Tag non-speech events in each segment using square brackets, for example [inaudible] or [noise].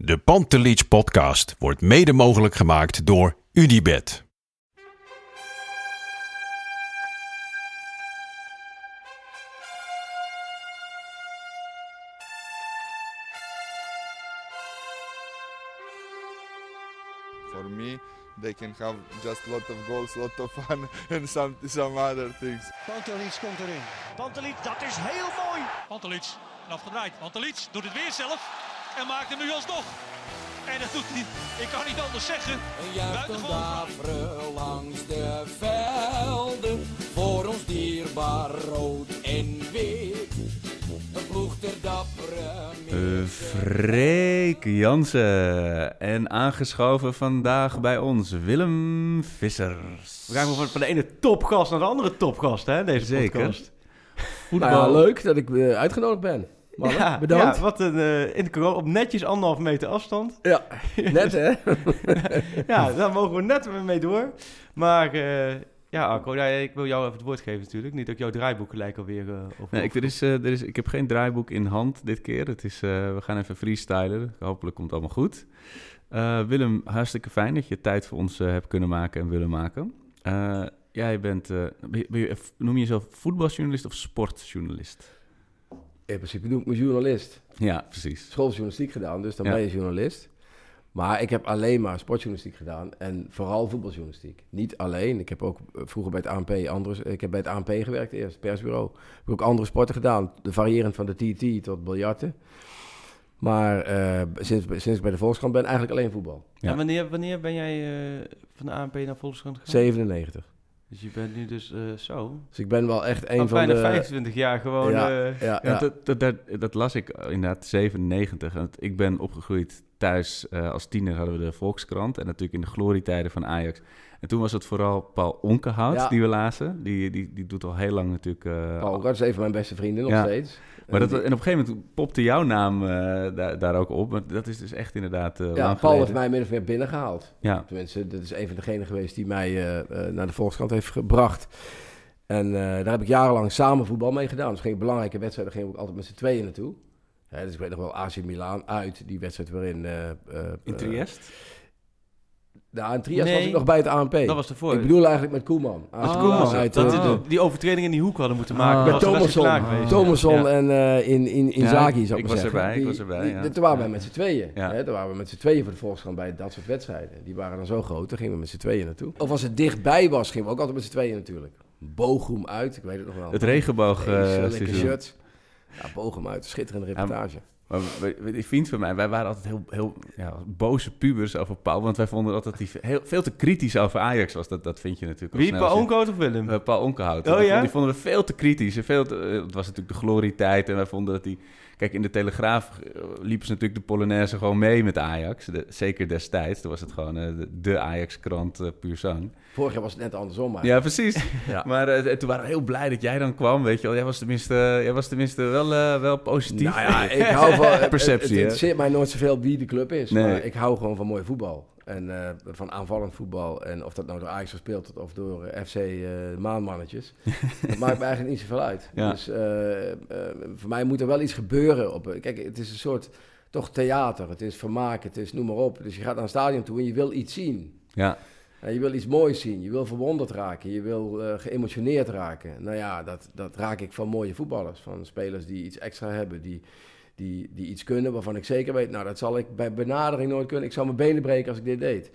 De Pantelich podcast wordt mede mogelijk gemaakt door UdiBet. For me, they can have just a lot of goals, lot of fun, [laughs] and some some other things. Pantelic komt erin. Pantelic, dat is heel mooi. Pantelic, afgedraaid. Pantelic doet het weer zelf en maakt hem nu alsnog. En dat doet hij, ik kan niet anders zeggen. Een juichend Buitengewoon. daveren langs de velden. Voor ons dierbaar rood en wit. Een ploeg ter dappere Eh. Freek Jansen. En aangeschoven vandaag bij ons Willem Vissers. We gaan van, van de ene topgast naar de andere topgast, hè, deze Zeker. podcast. Nou ja, leuk dat ik eh, uitgenodigd ben. Mannen, Ja, bedankt. Ja, wat een, eh, in de corona, op netjes anderhalf meter afstand. Ja, [laughs] net hè? [laughs] ja, daar mogen we net mee door. Maar eh, ja, Arco, ja, ik wil jou even het woord geven natuurlijk. Niet dat ik jouw draaiboek gelijk alweer uh, over... Nee, ik, er is, eh, er is, ik heb geen draaiboek in hand dit keer. Het is, eh, we gaan even freestylen. Hopelijk komt het allemaal goed. Eh, Willem, hartstikke fijn dat je tijd voor ons hebt kunnen maken en willen maken. Eh, jij bent, eh, ben je- ben je- noem je jezelf voetbaljournalist of sportjournalist? In principe doe ik me journalist. Ja, precies. Schooljournalistiek gedaan, dus dan Ja. ben je journalist. Maar ik heb alleen maar sportjournalistiek gedaan en vooral voetbaljournalistiek. Niet alleen. Ik heb ook eh, vroeger bij het ANP anders. Ik heb bij het ANP gewerkt eerst, persbureau. Ik heb ook andere sporten gedaan, de variërend van de TT tot biljarten. Maar eh, sinds, sinds ik bij de Volkskrant ben, eigenlijk alleen voetbal. Ja. En wanneer, wanneer ben jij eh, van de ANP naar Volkskrant gegaan? 97. Dus je bent nu dus eh, zo... Dus ik ben wel echt een Al van bijna de... 25 jaar gewoon... Ja, eh, Ja. Dat, dat, dat, dat las ik inderdaad 97. Want ik ben opgegroeid thuis. eh, als tiener hadden we de Volkskrant. En natuurlijk in de glorietijden van Ajax. En toen was het vooral Paul Onkenhout Ja. die we lazen. Die, die, die doet al heel lang natuurlijk... eh, Paul Onkert is een van mijn beste vrienden nog Ja. steeds. maar dat, En op een gegeven moment popte jouw naam eh, daar, daar ook op. Maar dat is dus echt inderdaad eh ja, Paul heeft mij min of meer binnengehaald. Ja, Tenminste, dat is een van degenen geweest die mij naar de Volkskrant heeft gebracht. En daar heb ik jarenlang samen voetbal mee gedaan. Dus ging belangrijke wedstrijden gingen we ook altijd met z'n tweeën naartoe. Hè, dus ik weet nog wel AC Milan uit, die wedstrijd waarin... in Triest. In Trieste Nee, was ik nog bij het ANP. Dat was ervoor. Ik bedoel eigenlijk met Koeman. Oh, uit, dat eh, die, die overtreding in die hoek hadden moeten Ah. maken. Met Thomasson. Thomasson Ja. en eh in, in, in Ja, Zaki, ik- zou ik ik maar was zeggen. erbij, ik was erbij, die- ja. Toen waren Ja. wij met z'n tweeën. Ja. Hè? Toen waren we met z'n tweeën voor de Volkskrant bij dat soort wedstrijden. Die waren dan zo groot, daar gingen we met z'n tweeën naartoe. Of als het dichtbij was, gingen we ook altijd met z'n tweeën natuurlijk. Bochum uit, ik weet het nog wel. Het regenboog eh, shirt. Ja, Bochum uit, schitterende reportage. Maar die vriend van mij, wij waren altijd heel, heel ja, boze pubers over Paul. Want wij vonden altijd dat hij heel, veel te kritisch over Ajax was. Dat, dat vind je natuurlijk Wie, Paul Onkoot of Willem? Eh, Paul Onkenhout. Oh, Die ja? vond- Die vonden we veel te kritisch. En veel te, eh, het was natuurlijk de glorietijd. En wij vonden dat hij... Kijk, in de Telegraaf eh, liepen ze natuurlijk de Polonaise gewoon mee met Ajax. De- zeker destijds. Toen was het gewoon eh, de, Ajax-krant eh, puur zang. Vorig jaar was het net andersom, maar. Ja, precies. [laughs] Ja. Maar toen waren we heel blij dat jij dan kwam. Weet je wel, jij was tenminste, jij was tenminste wel, wel positief. Nou ja, ik hou van... [laughs] Perceptie, Het, interesseert mij nooit zoveel wie de club is. Nee. Maar ik hou gewoon van mooi voetbal. En eh, van aanvallend voetbal. En of dat nou door Ajax gespeeld wordt of door eh, FC eh Maanmannetjes. [laughs] dat maakt me eigenlijk niet zoveel uit. Ja. Dus voor mij moet er wel iets gebeuren. Op, kijk, het is een soort... Toch theater. Het is vermaak. Het is noem maar op. Dus je gaat naar een stadion toe en je wil iets zien. Ja, Ja, je wil iets moois zien, je wil verwonderd raken, je wil geëmotioneerd raken. Nou ja, dat, dat raak ik van mooie voetballers, van spelers die iets extra hebben, die, die, die iets kunnen waarvan ik zeker weet, nou dat zal ik bij benadering nooit kunnen. Ik zou mijn benen breken als ik dit deed.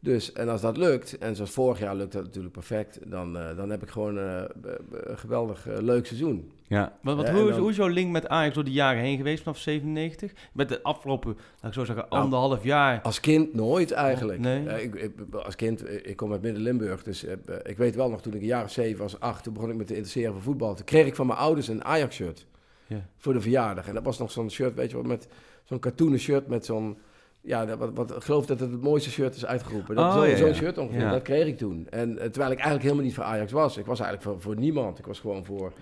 Dus, en als dat lukt, en zoals vorig jaar lukt dat natuurlijk perfect, dan, eh, dan heb ik gewoon eh, b- een geweldig eh, leuk seizoen. ja. Wat, wat, hoe, is, hoe is jouw link met Ajax door de jaren heen geweest vanaf 97? Met de afgelopen, laat ik zo zeggen, Nou, anderhalf jaar. Als kind nooit eigenlijk. Nee. Eh, ik, ik- als kind, eh, ik kom uit Midden-Limburg, dus eh, eh, ik weet wel nog, toen ik een jaar of zeven was, acht, toen begon ik me te interesseren voor voetbal. Toen kreeg ik van mijn ouders een Ajax-shirt Ja. voor de verjaardag. En dat was nog zo'n shirt, weet je wel, met zo'n cartoonen shirt met zo'n... Ja, dat, wat, wat, ik geloof dat het het mooiste shirt is uitgeroepen. Oh, ja, Zo'n ja. shirt ongeveer, Ja. dat kreeg ik toen. En eh, terwijl ik eigenlijk helemaal niet voor Ajax was. Ik was eigenlijk voor, voor niemand. Ik was gewoon voor...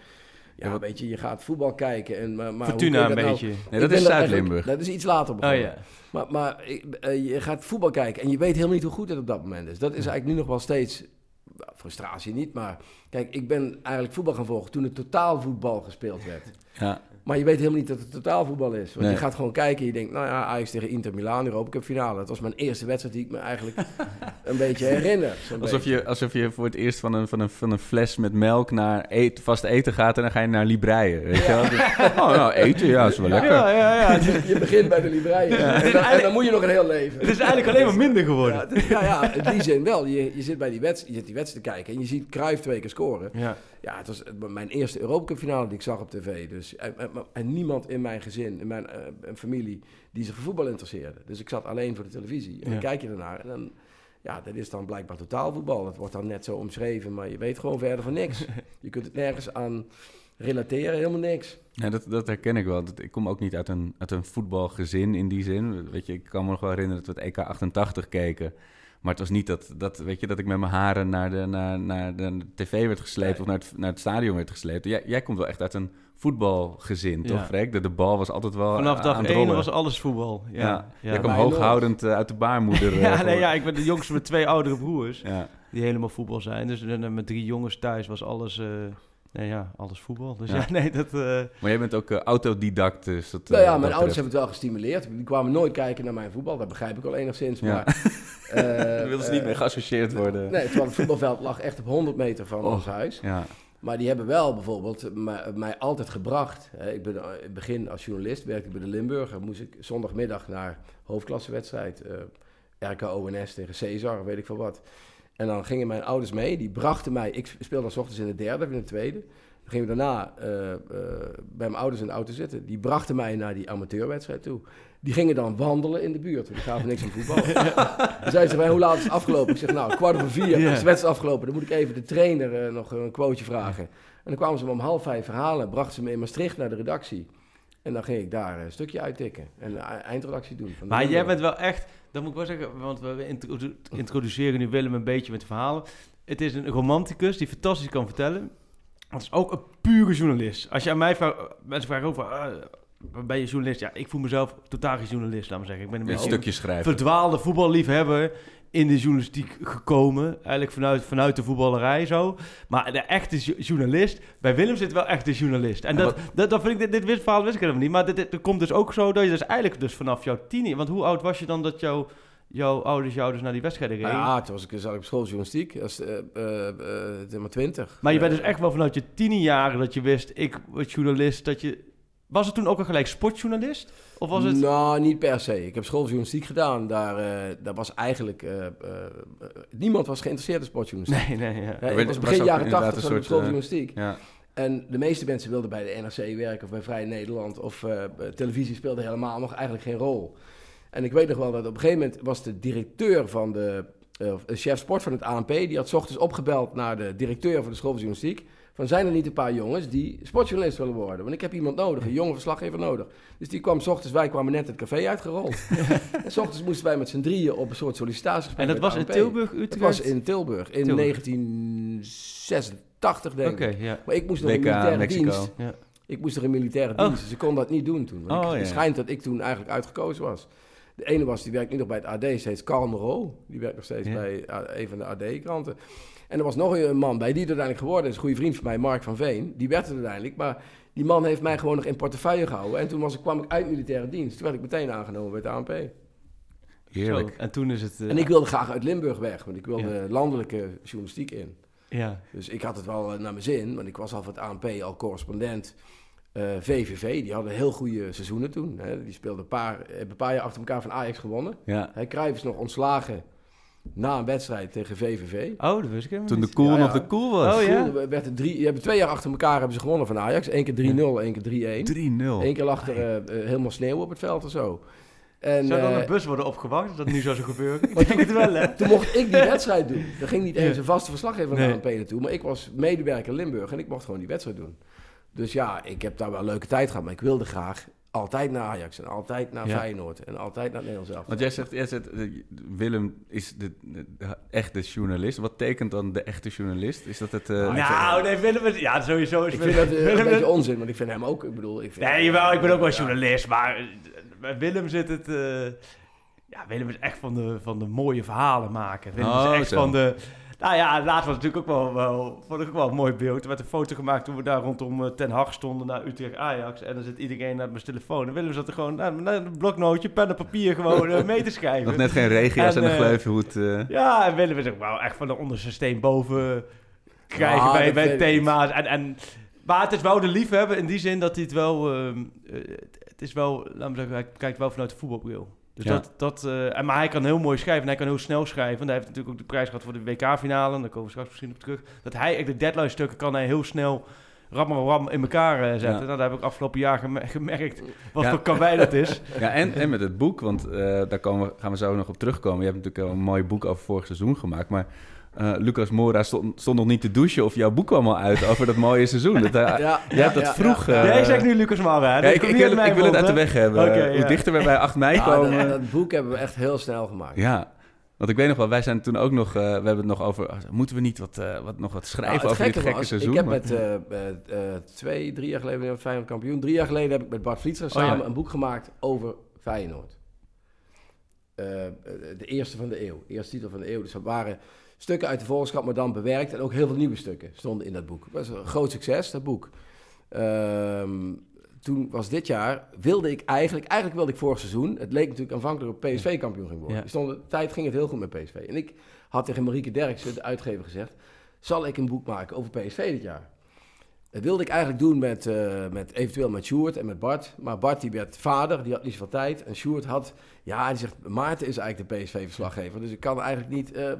Ja, weet je, je gaat voetbal kijken en... Maar, maar hoe Fortuna kun een je dat beetje. Nou, Nee, dat is Zuid-Limburg. Dat is iets later Oh begonnen. ja. Maar, maar eh, je gaat voetbal kijken en je weet helemaal niet hoe goed het op dat moment is. Dat is eigenlijk nu nog wel steeds nou, frustratie niet, maar kijk, ik ben eigenlijk voetbal gaan volgen toen het totaalvoetbal gespeeld werd. Ja. Maar je weet helemaal niet dat het totaalvoetbal is. Want Nee. je gaat gewoon kijken en je denkt, nou ja, Ajax tegen Inter Milaan, Europa Cup finale. Dat was mijn eerste wedstrijd die ik me eigenlijk [laughs] een beetje herinner. Alsof beetje. je, alsof je voor het eerst van een, van een, van een fles met melk naar eet, vast eten gaat en dan ga je naar Libreien. Weet je wel? Oh, nou, eten, ja, is wel lekker. Ja, ja, ja. [laughs] Je begint bij de Librei en, dan, en dan moet je nog een heel leven. het is eigenlijk alleen maar minder geworden. Ja, het ja, ja, in die zin wel. Je, je zit bij die wedstrijd, je zit die wedstrijd te kijken en je ziet Cruijff twee keer scoren. Ja. Ja, het was mijn eerste Europa Cup finale die ik zag op tv. Dus, en, en- en niemand in mijn gezin, in mijn eh, familie, die zich voor voetbal interesseerde. Dus ik zat alleen voor de televisie. En Ja. dan kijk je ernaar en dan... Ja, dat is dan blijkbaar totaalvoetbal. Het wordt dan net zo omschreven, maar je weet gewoon verder van niks. [laughs] Je kunt het nergens aan relateren, helemaal niks. Ja, dat, dat herken ik wel. Dat- Ik kom ook niet uit een, uit een voetbalgezin in die zin. Weet je, ik kan me nog wel herinneren dat we het EK 88 keken. Maar het was niet dat, dat, weet je, dat ik met mijn haren naar de, naar, naar de tv werd gesleept Nee. of naar het, naar het stadion werd gesleept. Jij, jij komt wel echt uit een voetbalgezin, Ja. toch, Freek? De, de bal was altijd wel Vanaf aan dag het 1 rollen. was alles voetbal. Ja, Ja, ja. jij kwam hooghoudend eh, uit de baarmoeder. [laughs] eh, Ja, nee, ja, ik ben de jongste met twee oudere broers ja. die helemaal voetbal zijn. Dus eh, met drie jongens thuis was alles, eh, nee, ja, alles voetbal. Dus ja, Ja. [laughs] nee, dat... eh, Maar jij bent ook eh, autodidact, dus dat... Nou eh, ja, wat mijn ouders hebben het wel gestimuleerd. Die kwamen nooit kijken naar mijn voetbal. Dat begrijp ik al enigszins. Ja. Maar, [laughs] eh, Daar wilden ze niet eh, mee geassocieerd worden. Nee, terwijl het voetbalveld lag echt op 100 meter van Oh. ons huis. Ja. Maar die hebben wel bijvoorbeeld mij, altijd gebracht. Hè, Ik ben eh, in het begin als journalist, werkte ik bij de Limburger. Moest ik zondagmiddag naar hoofdklassewedstrijd. eh RKO-NS tegen Cesar, weet ik veel wat. En dan gingen mijn ouders mee. Die brachten mij... Ik speelde dan ochtends in de derde of in de tweede. Dan gingen we daarna eh, eh, bij mijn ouders in de auto zitten. Die brachten mij naar die amateurwedstrijd toe. Die gingen dan wandelen in de buurt. want Die gaven niks aan voetbal. [laughs] Dan zeiden ze mij, hoe laat is het afgelopen? Ik zeg, nou, kwart over vier Ja. is de wedstrijd afgelopen. Dan moet ik even de trainer eh, nog een quoteje vragen. En dan kwamen ze me om half vijf verhalen. Brachten ze me in Maastricht naar de redactie. En dan ging ik daar een stukje uittikken. En een e- eindredactie doen. Van Maar jij bent wel echt, dat moet ik wel zeggen, want we introdu- introduceren nu Willem een beetje met verhalen. Het is een romanticus die fantastisch kan vertellen. Het is ook een pure journalist. Als je aan mij vraagt, mensen vragen ah, ben je journalist? Ja, ik voel mezelf totaal geen journalist, laat maar zeggen. Ik ben een Een beetje stukje schrijven. verdwaalde voetballiefhebber in de journalistiek gekomen. Eigenlijk vanuit, vanuit de voetballerij zo. Maar de echte jo- journalist, bij Willem zit wel echt de journalist. En En dat, dat, dat vind ik, dit, dit wist- verhaal wist ik helemaal niet. Maar dit, dit, komt dus ook zo dat je dus eigenlijk dus vanaf jouw tien... Want hoe oud was je dan dat jouw, jouw ouders jou dus naar die wedstrijden reden? Ja, toen was ik, zat ik op schooljournalistiek. Dat is eh, eh, eh, zeg maar twintig. maar je bent Eh, dus echt wel vanuit je tien jaren dat je wist, ik word journalist, dat je... Was het toen ook al gelijk sportjournalist? Of was het... Nou, niet per se. Ik heb schooljournalistiek gedaan. Daar, eh, daar was eigenlijk... eh, eh, niemand was geïnteresseerd in sportjournalistiek. Nee, nee, ja. Ik was was begin jaren inderdaad 80 een zat ik op soort, eh, schooljournalistiek. Ja. En de meeste mensen wilden bij de NRC werken of bij Vrij Nederland. Of eh, televisie speelde helemaal nog eigenlijk geen rol. En ik weet nog wel dat op een gegeven moment was de directeur van de... chef sport van het ANP, die had 's ochtends opgebeld naar de directeur van de school van journalistiek. Van zijn er niet een paar jongens die sportjournalist willen worden? Want ik heb iemand nodig, een jonge verslaggever nodig. Dus die kwam 's ochtends, wij kwamen net het café uitgerold. [laughs] en 's ochtends moesten wij met z'n drieën op een soort sollicitatiegesprek En dat was in. Tilburg, Het Utrecht? was in Tilburg, in Tilburg. 1986 denk ik. ja. Maar ik moest nog in WK militaire Mexico. dienst. Ja. Ik moest er in militaire Oh. dienst, dus ik kon dat niet doen toen. Ik- Oh, ja. Het schijnt dat ik toen eigenlijk uitgekozen was. De ene was, die werkt nu nog bij het AD, steeds Carl Moreau. Die werkt nog steeds bij een van de AD-kranten. En er was nog een man bij, die het uiteindelijk geworden is. Een goede vriend van mij, Mark van Veen. Die werd het uiteindelijk. Maar die man heeft mij gewoon nog in portefeuille gehouden. En toen was ik, kwam ik uit militaire dienst. Toen werd ik meteen aangenomen bij het ANP. Heerlijk. Zo, en toen is het... eh, En ik wilde graag uit Limburg weg, want ik wilde Ja. landelijke journalistiek in. Ja, Dus ik had het wel eh, naar mijn zin, want ik was al voor het ANP al correspondent. Eh, VVV, die hadden heel goede seizoenen toen. Hè. Die speelden een paar, hebben een paar jaar achter elkaar van Ajax gewonnen. Ja. Hij Cruijff is nog ontslagen na een wedstrijd tegen VVV. Oh, dat wist ik helemaal Toen de cool Ja, nog ja. de cool was. Oh, ja? Werd het drie, die hebben twee jaar achter elkaar hebben ze gewonnen van Ajax. Eén keer 3-0, één keer 3-1. 3-0. Eén keer lag er eh, eh, helemaal sneeuw op het veld en zo. En, Zou dan eh, een bus worden opgewacht als dat nu zou zo gebeuren? [laughs] Ik denk het wel, hè? Toen mocht ik die wedstrijd doen. Er ging niet eens een vaste verslaggever van Nee. de ANP naartoe. Maar ik was medewerker in Limburg en ik mocht gewoon die wedstrijd doen. Dus ja, ik heb daar wel een leuke tijd gehad. Maar ik wilde graag altijd naar Ajax en altijd naar Ja. Feyenoord. En altijd naar het Nederlands zelf. Want jij zegt, jij zegt eh, Willem is de, de, de echte journalist. Wat tekent dan de echte journalist? Is dat het... eh, Nou, nee, Willem... is- Ja, sowieso is Ik vind dat eh, een Willem- beetje onzin, want ik vind hem ook... Ik bedoel, ik vind Nee, jawel, ik ben ook wel journalist, maar bij Willem zit het... eh, Ja, Willem is echt van de, van de mooie verhalen maken. Willem Oh, is echt zo. van de... Nou ja, laatst was natuurlijk ook wel, wel, vond ik ook wel een mooi beeld. Er werd een foto gemaakt toen we daar rondom eh, Ten Hag stonden naar Utrecht Ajax. En dan zit iedereen naar mijn telefoon. En Willem zat er gewoon nou, een bloknootje, pen en papier gewoon eh, mee te [laughs] schrijven. Nog net geen regenjas en, En, een eh, gleufhoed. eh. Ja, en Willem is ook wel echt van de onderste steen boven krijgen bij, bij thema's. En, en, maar het is wel de liefhebber in die zin dat hij het wel... ehm, eh, het is wel, laten we zeggen, hij kijkt wel vanuit de voetbalbril. Dus Ja. dat, dat, en, maar hij kan heel mooi schrijven en hij kan heel snel schrijven. En hij heeft natuurlijk ook de prijs gehad voor de WK-finale. En daar komen we straks misschien op terug. Dat hij, de deadline-stukken kan hij heel snel ram, ram, in elkaar eh, zetten. Ja. Nou, daar heb ik afgelopen jaar geme- gemerkt wat Ja. voor karwei dat is. [laughs] Ja, en, en met het boek, want eh, daar komen, gaan we zo nog op terugkomen. Je hebt natuurlijk al een mooi boek over vorig seizoen gemaakt, maar eh, Lucas Mora stond, stond nog niet te douchen of jouw boek kwam al uit over dat mooie seizoen. Dat, hij- [laughs] Ja, jij hebt dat vroeg... eh, Jij zegt nu Lucas ja, Dat ik, wil, ik wil het uit de weg hebben. Oké, Hoe ja. dichter we bij 8 mei Ja, komen... dat, dat boek hebben we echt heel snel gemaakt. Ja, want ik weet nog wel, wij zijn toen ook nog, eh, we hebben het nog over, moeten we niet wat, eh, wat, nog wat schrijven Nou, het over dit gekke was, seizoen? Ik heb Maar- met eh, eh, eh, twee, drie jaar geleden, ben ik Feyenoord kampioen. Drie jaar geleden heb ik met Bart Vlietstra Oh, ja. samen een boek gemaakt over Feyenoord. Eh, de eerste van de eeuw, eerste titel van de eeuw. Dus dat waren stukken uit de volkskrant, maar dan bewerkt. En ook heel veel nieuwe stukken stonden in dat boek. Dat was een groot succes, dat boek. Ehm, toen was dit jaar, wilde ik eigenlijk, eigenlijk wilde ik vorig seizoen, het leek natuurlijk aanvankelijk op PSV kampioen ging worden. Ja. Stond, de tijd ging het heel goed met PSV. En ik had tegen Marieke Derksen, de uitgever, gezegd, zal ik een boek maken over PSV dit jaar? Dat wilde ik eigenlijk doen met, eh, met eventueel met Sjoerd en met Bart. Maar Bart die werd vader, die had niet zoveel tijd. En Sjoerd had, ja, die zegt, Maarten is eigenlijk de PSV-verslaggever. Dus ik kan eigenlijk niet... eh,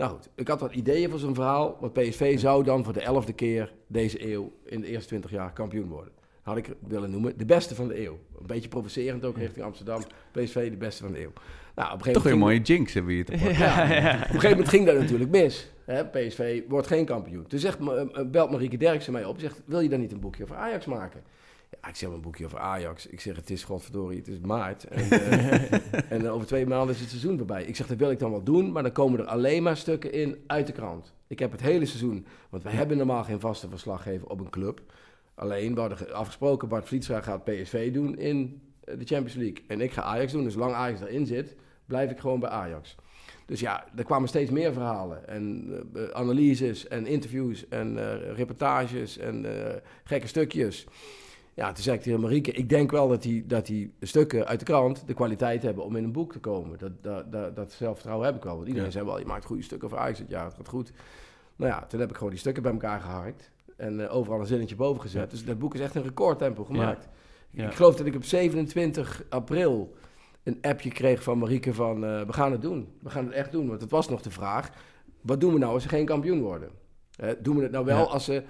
nou goed, ik had wat ideeën voor zo'n verhaal. Want PSV zou dan voor de elfde keer deze eeuw in de eerste 20 jaar kampioen worden. Had ik willen noemen, de beste van de eeuw. Een beetje provocerend ook richting Amsterdam. PSV de beste van de eeuw. Nou, op een gegeven Toch weer een mooie jinx hebben we hier te [laughs] pakken. ja, Op een gegeven moment ging dat natuurlijk mis. Hè? PSV wordt geen kampioen. Toen zegt, belt Marieke Derksen mij op. Zegt, wil je dan niet een boekje over Ajax maken? Ja, ik zeg een boekje over Ajax. Ik zeg, het is godverdorie, het is maart. En, [laughs] eh, en over twee maanden is het seizoen voorbij. Ik zeg, dat wil ik dan wel doen, maar dan komen er alleen maar stukken in uit de krant. Ik heb het hele seizoen, want we hebben normaal geen vaste verslaggever op een club. Alleen, we hadden ge- afgesproken, Bart Vlietstra gaat PSV doen in eh, de Champions League. En ik ga Ajax doen, dus zolang Ajax erin zit, blijf ik gewoon bij Ajax. Dus ja, er kwamen steeds meer verhalen en eh, analyses en interviews en reportages en gekke stukjes. Ja, toen zei ik tegen Marieke, ik denk wel dat die, dat die stukken uit de krant de kwaliteit hebben om in een boek te komen. Dat, dat, dat, dat zelfvertrouwen heb ik wel. Want iedereen Ja. zei wel, je maakt goede stukken over Ajax. Ja, het gaat goed. Nou ja, toen heb ik gewoon die stukken bij elkaar geharkt en eh, overal een zinnetje boven gezet. Dus dat boek is echt een recordtempo gemaakt. Ja. Ik geloof dat ik op 27 april een appje kreeg van Marieke van... eh, we gaan het doen. We gaan het echt doen. Want het was nog de vraag... wat doen we nou als ze geen kampioen worden? Doen we het nou wel als ze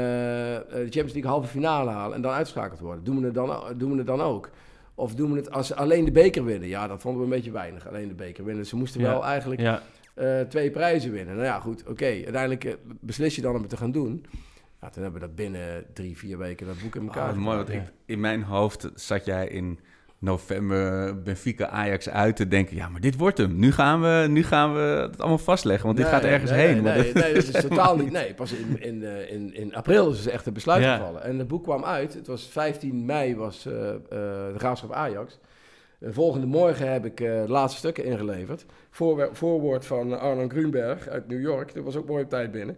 de Champions League halve finale halen... en dan uitschakeld worden? Doen we, het dan, doen we het dan ook? Of doen we het als ze alleen de beker winnen? Ja, dat vonden we een beetje weinig. Alleen de beker winnen. Ze moesten Ja. wel eigenlijk Ja, eh, twee prijzen winnen. Nou ja, goed, oké. Uiteindelijk eh, beslis je dan om het te gaan doen. Ja, toen hebben we dat binnen drie, vier weken dat boek in elkaar Oh, mooi, want ik, in mijn hoofd zat jij in november Benfica Ajax uit te denken... ja, maar dit wordt hem. Nu gaan we, nu gaan we het allemaal vastleggen, want dit Nee, gaat ergens nee, heen. Nee, nee, nee, dat is [laughs] totaal niet. Nee, pas in, in, eh, in, in april is het echt een besluit Ja. gevallen. En het boek kwam uit. Het was 15 mei was eh, eh, de graafschap Ajax. De volgende morgen heb ik de laatste stukken ingeleverd. Voor, voorwoord van Arnon Grunberg uit New York. Dat was ook mooi op tijd binnen.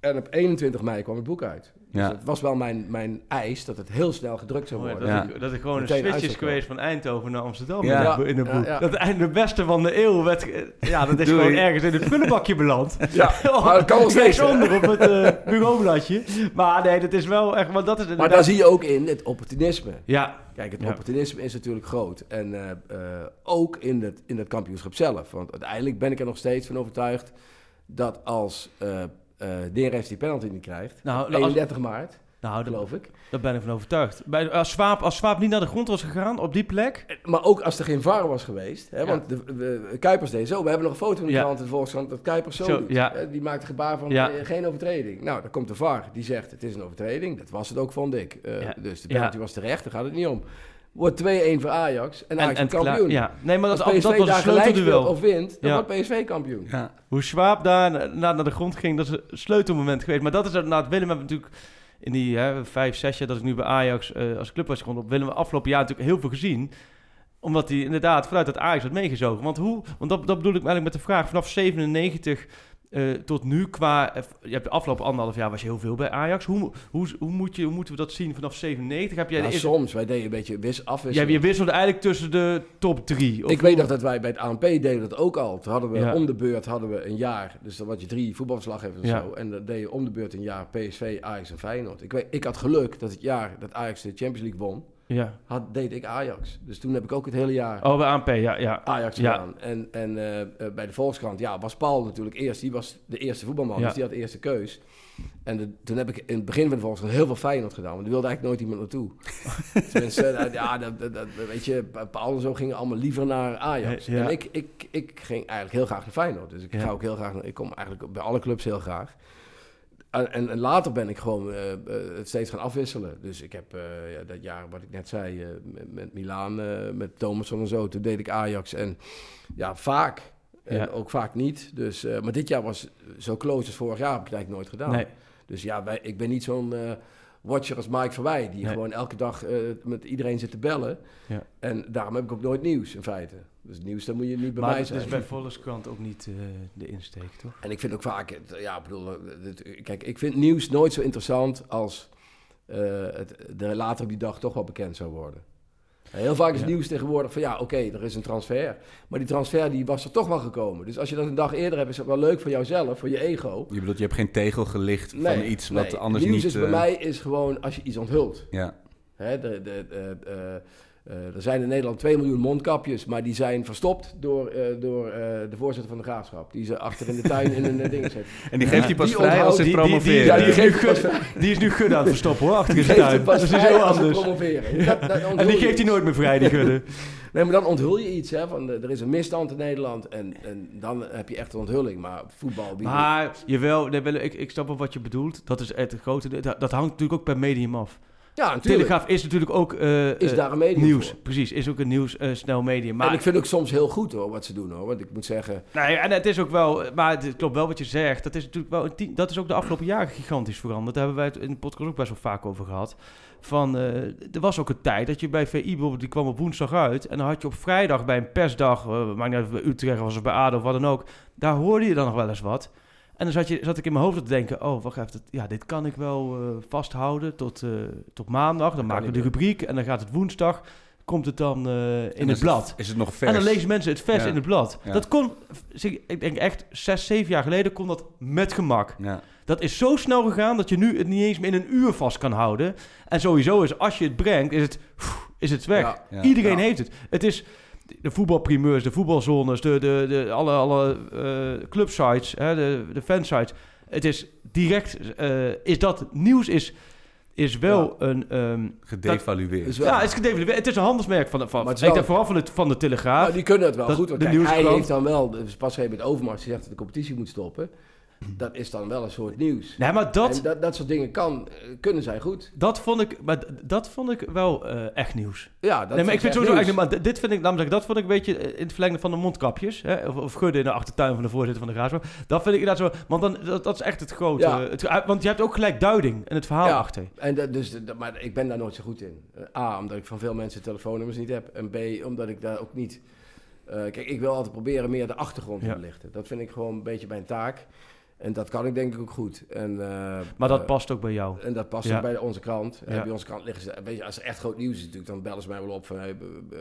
En op 21 mei kwam het boek uit. Dus Ja. het was wel mijn, mijn eis dat het heel snel gedrukt zou mooi, worden. dat, Ja. ik, dat ik gewoon een switch is geweest van Eindhoven naar Amsterdam Ja. in het bo- in het Ja, boek. ja. Dat eind- de beste van de eeuw werd... Ja, dat is Doei. gewoon ergens in het prullenbakje beland. [laughs] Ja, maar dat kan [laughs] steeds. hè. onder op het eh bureaubladje. Maar nee, dat is wel echt... Maar, dat is Maar daar zie je ook in het opportunisme. Ja, Kijk, het Ja. opportunisme is natuurlijk groot. En eh, eh, ook in het, in het kampioenschap zelf. Want uiteindelijk ben ik er nog steeds van overtuigd dat als Neres die penalty niet krijgt, Nou, op als- 31 maart, nou, geloof ik. daar ben ik van overtuigd. Bij, als, Swaap, als Swaap niet naar de grond was gegaan, op die plek... Maar ook als er geen VAR was geweest. Hè, Ja. Want de, Kuipers deed zo. We hebben nog een foto in de Ja. krant in de Volkskrant dat Kuipers zo, Zo, doet. ja. Hè, Die maakt een gebaar van eh, geen overtreding. Nou, dan komt de VAR. Die zegt het is een overtreding. Dat was het ook, vond ik. Eh. Dus de penalty was terecht. Daar gaat het niet om. Wordt 2-1 voor Ajax. En Ajax klaar- kampioen. Ja, nee, maar dat, Als PSV dat was een daar gelijk speelt sleutelduel. of wint, dan Ja. wordt PSV kampioen. ja. Hoe Schwab daar na- naar, naar de grond ging, dat is een sleutelmoment geweest. Maar dat is inderdaad, Willem hebben natuurlijk in die hè, vijf, zes jaar dat ik nu bij Ajax eh, als club was begonnen, op Willem we afgelopen jaar natuurlijk heel veel gezien. Omdat hij inderdaad vanuit het Ajax had meegezogen. Want, hoe, want dat, dat bedoel ik eigenlijk met de vraag. Vanaf 97 eh, tot nu qua... eh, je hebt de afgelopen anderhalf jaar was je heel veel bij Ajax. Hoe, hoe, hoe, moet je, hoe moeten we dat zien vanaf 97? Heb jij Ja, de soms, wij deden een beetje wis Ja, afwisselen. je wisselde eigenlijk tussen de top drie. Of Ik weet nog dat wij bij het ANP deden dat ook al. Toen hadden we Ja. om de beurt hadden we een jaar. Dus dan had je drie voetbalverslaggevers en Ja. zo. En dan deed je om de beurt een jaar PSV, Ajax en Feyenoord. Ik, weet, ik had geluk dat het jaar dat Ajax de Champions League won, Ja. had, deed ik Ajax. Dus toen heb ik ook het hele jaar Oh, bij ANP, ja. ja. Ajax Ja. gedaan. En, en eh, eh, bij de Volkskrant, ja, was Paul natuurlijk eerst. Die was de eerste voetbalman, Ja. dus die had de eerste keus. En de- toen heb ik in het begin van de Volkskrant heel veel Feyenoord gedaan. Want er wilde eigenlijk nooit iemand naartoe. [laughs] Tenminste, eh, ja, dat, dat, dat- weet je, Paul en zo gingen allemaal liever naar Ajax. Ja. En ik, ik, ik ging eigenlijk heel graag naar Feyenoord. Dus ik ga ook heel graag, naar- ik kom eigenlijk bij alle clubs heel graag. En, en, later ben ik gewoon eh, eh, het steeds gaan afwisselen. Dus ik heb eh, ja, dat jaar wat ik net zei, met, met Milaan, met Thomasson en zo, toen deed ik Ajax. En ja, vaak. En Ja. ook vaak niet. Dus, maar dit jaar was zo close als vorig jaar, heb ik het eigenlijk nooit gedaan. Nee. Dus ja, wij, ik ben niet zo'n watcher als Mike Verwij, die Nee. gewoon elke dag met iedereen zit te bellen. Ja. En daarom heb ik ook nooit nieuws in feite. Dus nieuws, dan moet je niet bij maar mij dat zijn. is bij Volkskrant ook niet eh, de insteek, toch? En ik vind ook vaak, het- ja, ik bedoel, eh, het- kijk, ik vind nieuws nooit zo interessant als eh, het er later op die dag toch wel bekend zou worden. Heel vaak is Ja. nieuws tegenwoordig van ja, oké, er is een transfer. Maar die transfer die was er toch wel gekomen. Dus als je dat een dag eerder hebt, is dat wel leuk voor jouzelf, voor je ego. Je bedoelt, je hebt geen tegel gelicht van iets wat nee. anders nieuws niet... is bij eh, mij is gewoon als je iets onthult. Ja, Hè, de, de, de, eh, eh, er zijn in Nederland 2 miljoen mondkapjes, maar die zijn verstopt door, eh, door eh, de voorzitter van de graafschap. Die ze achter in de tuin in een eh, ding zet. [laughs] en die geeft hij pas vrij als ze promoveren. die- Ja, die die- geeft die- is nu Gun aan het verstoppen hoor, achter Die de tuin. Dat is vrij heel anders. En die geeft hij nooit meer vrij, die [laughs] Gudde. Nee, maar dan onthul je iets. Hè, van, er is een misstand in Nederland en, en dan heb je echt een onthulling. Maar voetbal... Maar jawel, nee, ik, ik snap wel wat je bedoelt. Dat is het grote. Dat, dat hangt natuurlijk ook per medium af. Ja, natuurlijk. Telegraaf is natuurlijk ook eh, Is eh, daar een medium nieuws. voor. Precies, is ook een nieuws eh, snel medium. Maar en ik vind ook soms heel goed hoor, wat ze doen hoor. Want ik moet zeggen... Nee, en het is ook wel, maar het klopt wel wat je zegt. Dat is natuurlijk wel, een dat is ook de afgelopen jaren gigantisch veranderd. Daar hebben wij het in de podcast ook best wel vaak over gehad. Van, er was ook een tijd dat je bij VI bijvoorbeeld, die kwam op woensdag uit. En dan had je op vrijdag bij een persdag, maakt niet uit bij Utrecht was of bij ADO of wat dan ook. Daar hoorde je dan nog wel eens wat. En dan zat, je, zat ik in mijn hoofd te denken, oh wacht even, ja, dit kan ik wel eh, vasthouden tot, eh, tot maandag. Dan maken we de rubriek en dan gaat het woensdag, komt het dan eh, in het blad. Is het nog vers? En dan lezen mensen het vers Ja. in het blad. Ja. Dat kon, ik denk echt, zes, zeven jaar geleden kon dat met gemak. Ja. Dat is zo snel gegaan dat je nu het niet eens meer in een uur vast kan houden. En sowieso is, als je het brengt, is het, is het weg. Iedereen heeft het. Het is de voetbalprimeurs, de voetbalzones, de, de, de, alle, alle eh, clubsites, hè, de, de fansites. Het is direct, eh, is dat nieuws is, is wel een... ehm, Gedevalueerd. Wel- ja, het is, gedevalueerd. het is een handelsmerk van, de- van, Maar het is ik denk vooral van de, van de Telegraaf. Nou, die kunnen het wel Dat- goed. Want de kijk, hij heeft dan wel... Dus pas even met Overmars die zegt dat de competitie moet stoppen. Dat is dan wel een soort nieuws. Nee, maar dat, En dat, dat soort dingen kan, eh, kunnen zij goed. Dat vond ik, maar dat vond ik wel eh, echt nieuws. Ja, dat nee, maar ik vind sowieso eigenlijk, maar dit vind ik, dat vond ik een beetje eh, in het verlengde van de mondkapjes, hè, of, of gudden in de achtertuin van de voorzitter van de Graafschap. Dat vind ik inderdaad zo, want dan, dat, dat is echt het grote, Ja. het, want je hebt ook gelijk duiding en het verhaal Ja. achter. En dat, dus, dat- maar ik ben daar nooit zo goed in. A, omdat ik van veel mensen telefoonnummers niet heb. En B, omdat ik daar ook niet... kijk, ik wil altijd proberen meer de achtergrond te Ja. belichten. Dat vind ik gewoon een beetje mijn taak. En dat kan ik denk ik ook goed. En, eh, Maar dat eh, past ook bij jou. En dat past Ja. ook bij onze krant. En Ja. bij onze krant liggen ze... Weet je, als er echt groot nieuws is natuurlijk, dan bellen ze mij wel op van... Hey,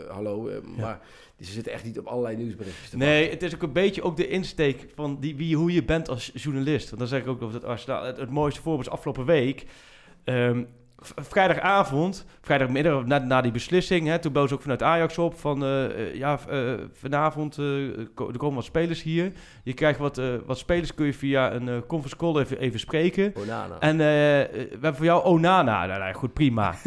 hallo, eh, Ja. maar ze zitten echt niet op allerlei nieuwsberichtjes te Nee, het is ook een beetje ook de insteek van die, wie, hoe je bent als journalist. Want dan zeg ik ook dat als, nou, het, het mooiste voorbeeld is afgelopen week. Ehm, vrijdagavond, vrijdagmiddag na, na die beslissing, hè, toen boos ook vanuit Ajax op van eh, eh, ja, eh, vanavond eh, ko- er komen wat spelers hier. Je krijgt wat, eh, wat spelers, kun je via een eh, conference call even, even spreken. Onana. En eh, we hebben voor jou Onana. Nou, nou, goed, prima. [laughs]